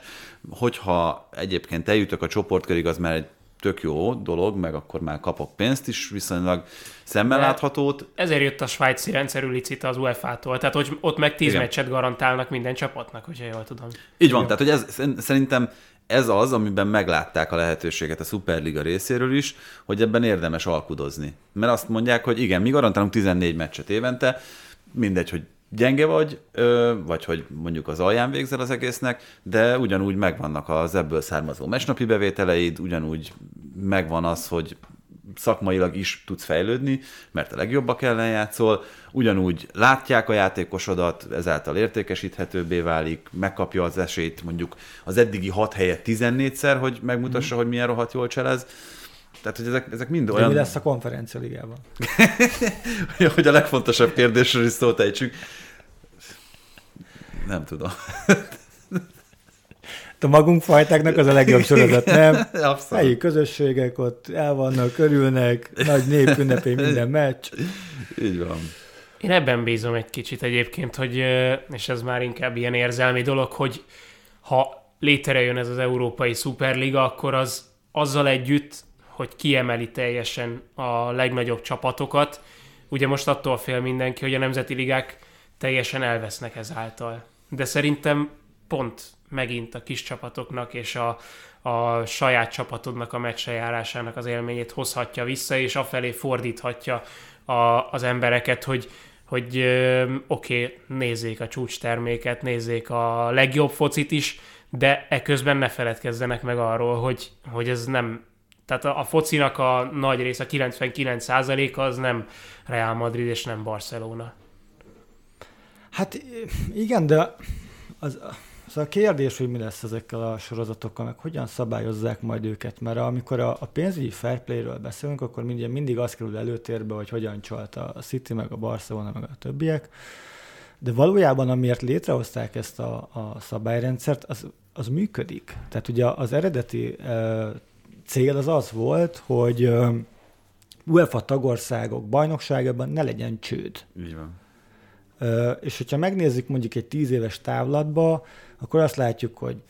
C: hogyha egyébként eljutok a csoportkörig, az már egy tök jó dolog, meg akkor már kapok pénzt is, viszonylag szemmel
B: De-
C: láthatót,
B: Ezért jött a svájci rendszerű licit az UEFA-tól. Tehát, hogy ott meg 10
C: Igen.
B: meccset garantálnak minden csapatnak, hogyha jól tudom.
C: Így van, tehát hogy ez, szerintem ez az, amiben meglátták a lehetőséget a Superliga részéről is, hogy ebben érdemes alkudozni. Mert azt mondják, hogy igen, mi garantálunk 14 meccset évente, mindegy, hogy gyenge vagy, vagy hogy mondjuk az alján végzel az egésznek, de ugyanúgy megvannak az ebből származó meccsnapi bevételeid, ugyanúgy megvan az, hogy szakmailag is tudsz fejlődni, mert a legjobbak ellen játszol, ugyanúgy látják a játékosodat, ezáltal értékesíthetőbbé válik, megkapja az esélyt mondjuk az eddigi 6 helyet 14-szer, hogy megmutassa, hogy milyen rohadt jól cselez. Tehát, hogy ezek, ezek mind
D: De
C: olyan,
D: mi lesz a konferencia ligában?
C: hogy a legfontosabb kérdésről is szót ejtsünk. Nem tudom.
D: A magunk fajtáknak az a legjobb sorozat, nem?
C: Abszolút.
D: Helyi közösségek ott el vannak, örülnek, nagy népünnepé minden meccs.
C: Így van.
B: Én ebben bízom egy kicsit egyébként, hogy, és ez már inkább ilyen érzelmi dolog, hogy ha létrejön ez az Európai Szuperliga, akkor az azzal együtt, hogy kiemeli teljesen a legnagyobb csapatokat, ugye most attól fél mindenki, hogy a nemzeti ligák teljesen elvesznek ezáltal. De szerintem pont megint a kis csapatoknak és a, a saját csapatodnak a meccsejárásának az élményét hozhatja vissza, és afelé fordíthatja a, az embereket, hogy, hogy oké, okay, nézzék a csúcsterméket, nézzék a legjobb focit is, de eközben ne feledkezzenek meg arról, hogy, hogy ez nem tehát a, a focinak a nagy része, 99%-a az nem Real Madrid és nem Barcelona.
D: Hát igen, de az, az a kérdés, hogy mi lesz ezekkel a sorozatokkal, meg hogyan szabályozzák majd őket, mert amikor a, a pénzügyi fair play-ről beszélünk, akkor mindig, mindig az kerül előtérbe, hogy hogyan csalt a City, meg a Barcelona, meg a többiek, de valójában amiért létrehozták ezt a, a szabályrendszert, az, az működik. Tehát ugye az eredeti cél az az volt, hogy UEFA tagországok bajnokságában ne legyen csőd.
C: Így van.
D: És hogyha megnézzük mondjuk egy tíz éves távlatba, akkor azt látjuk, hogy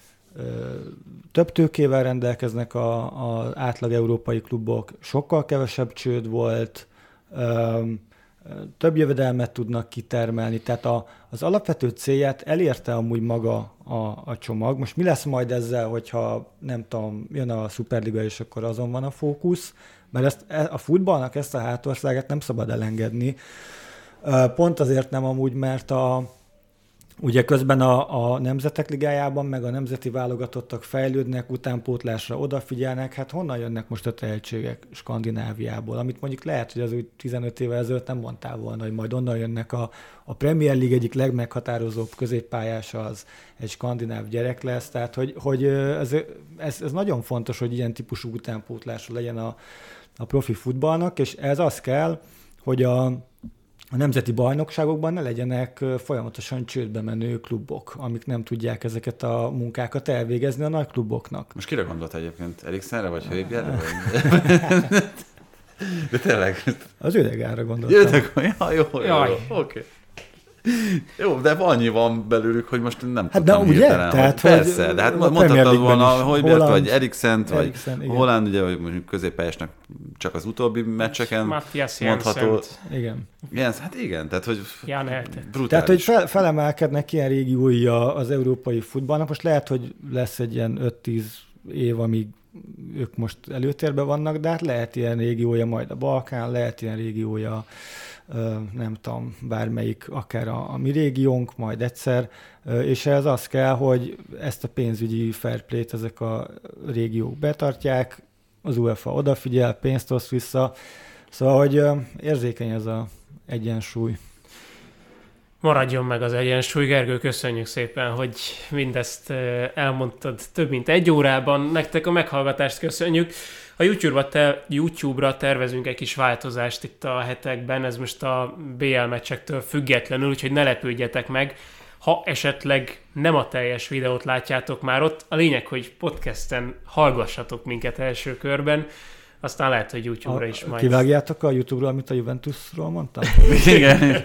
D: több tőkével rendelkeznek az átlag európai klubok, sokkal kevesebb csőd volt, több jövedelmet tudnak kitermelni, tehát a, az alapvető célját elérte amúgy maga a, a csomag. Most mi lesz majd ezzel, hogyha nem tudom, jön a Superliga, és akkor azon van a fókusz, mert ezt, e- a futballnak ezt a hátországát nem szabad elengedni, Pont azért nem amúgy, mert a, ugye közben a, a Nemzetek Ligájában, meg a nemzeti válogatottak fejlődnek, utánpótlásra odafigyelnek, hát honnan jönnek most a tehetségek Skandináviából, amit mondjuk lehet, hogy az úgy 15 évvel ezelőtt nem mondtál volna, hogy majd onnan jönnek a, a Premier League egyik legmeghatározóbb középpályása az egy skandináv gyerek lesz, tehát hogy, hogy ez, ez, ez nagyon fontos, hogy ilyen típusú utánpótlása legyen a, a profi futballnak, és ez az kell, hogy a, a nemzeti bajnokságokban ne legyenek folyamatosan csődbe menő klubok, amik nem tudják ezeket a munkákat elvégezni a nagy kluboknak.
C: Most kire gondolt egyébként? Eriksenre vagy Höjbjerre? De tényleg.
D: Az ödegára gondoltam.
C: Jöttek, ja, jó, jó, jó, oké. Jó, de annyi van belőlük, hogy most nem
D: Hát de
C: tudtam
D: ugye?
C: hirtelen,
D: Tehát,
C: hogy
D: hogy
C: persze, de hát
D: League-ben
C: volna, hogy
D: Holland-
C: vagy Eriksen, vagy
D: Eriksen, igen.
C: Holland, ugye, hogy mondjuk középpályásnak csak az utóbbi meccseken
B: Matthias
C: mondható.
B: Jensen.
D: Igen.
C: Igen, hát igen, tehát hogy
B: Jan
C: brutális.
D: Tehát, hogy fel, felemelkednek ilyen régiói az európai futballnak. Most lehet, hogy lesz egy ilyen 5-10 év, amíg ők most előtérben vannak, de hát lehet ilyen régiója majd a Balkán, lehet ilyen régiója nem tudom, bármelyik, akár a, a mi régiónk, majd egyszer, és ehhez az kell, hogy ezt a pénzügyi fair play-t ezek a régiók betartják, az UEFA odafigyel, pénzt osz vissza, szóval, hogy érzékeny ez a egyensúly.
B: Maradjon meg az egyensúly. Gergő, köszönjük szépen, hogy mindezt elmondtad több mint egy órában. Nektek a meghallgatást köszönjük. A YouTube-ra, te, YouTube-ra tervezünk egy kis változást itt a hetekben, ez most a BL meccsektől függetlenül, úgyhogy ne lepődjetek meg. Ha esetleg nem a teljes videót látjátok már ott, a lényeg, hogy podcasten hallgassatok minket első körben, aztán lehet, hogy YouTube-ra is majd.
D: Kivágjátok a YouTube-ról, amit a Juventusról mondtam?
C: igen,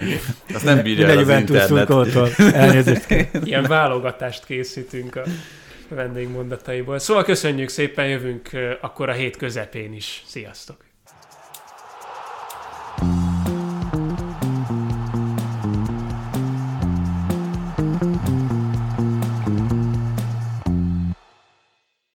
C: azt nem bírja el az
D: Juventus
C: internet.
D: Elnézést.
B: Ilyen válogatást készítünk a vendégmondataiból. Szóval köszönjük szépen, jövünk akkor a hét közepén is. Sziasztok!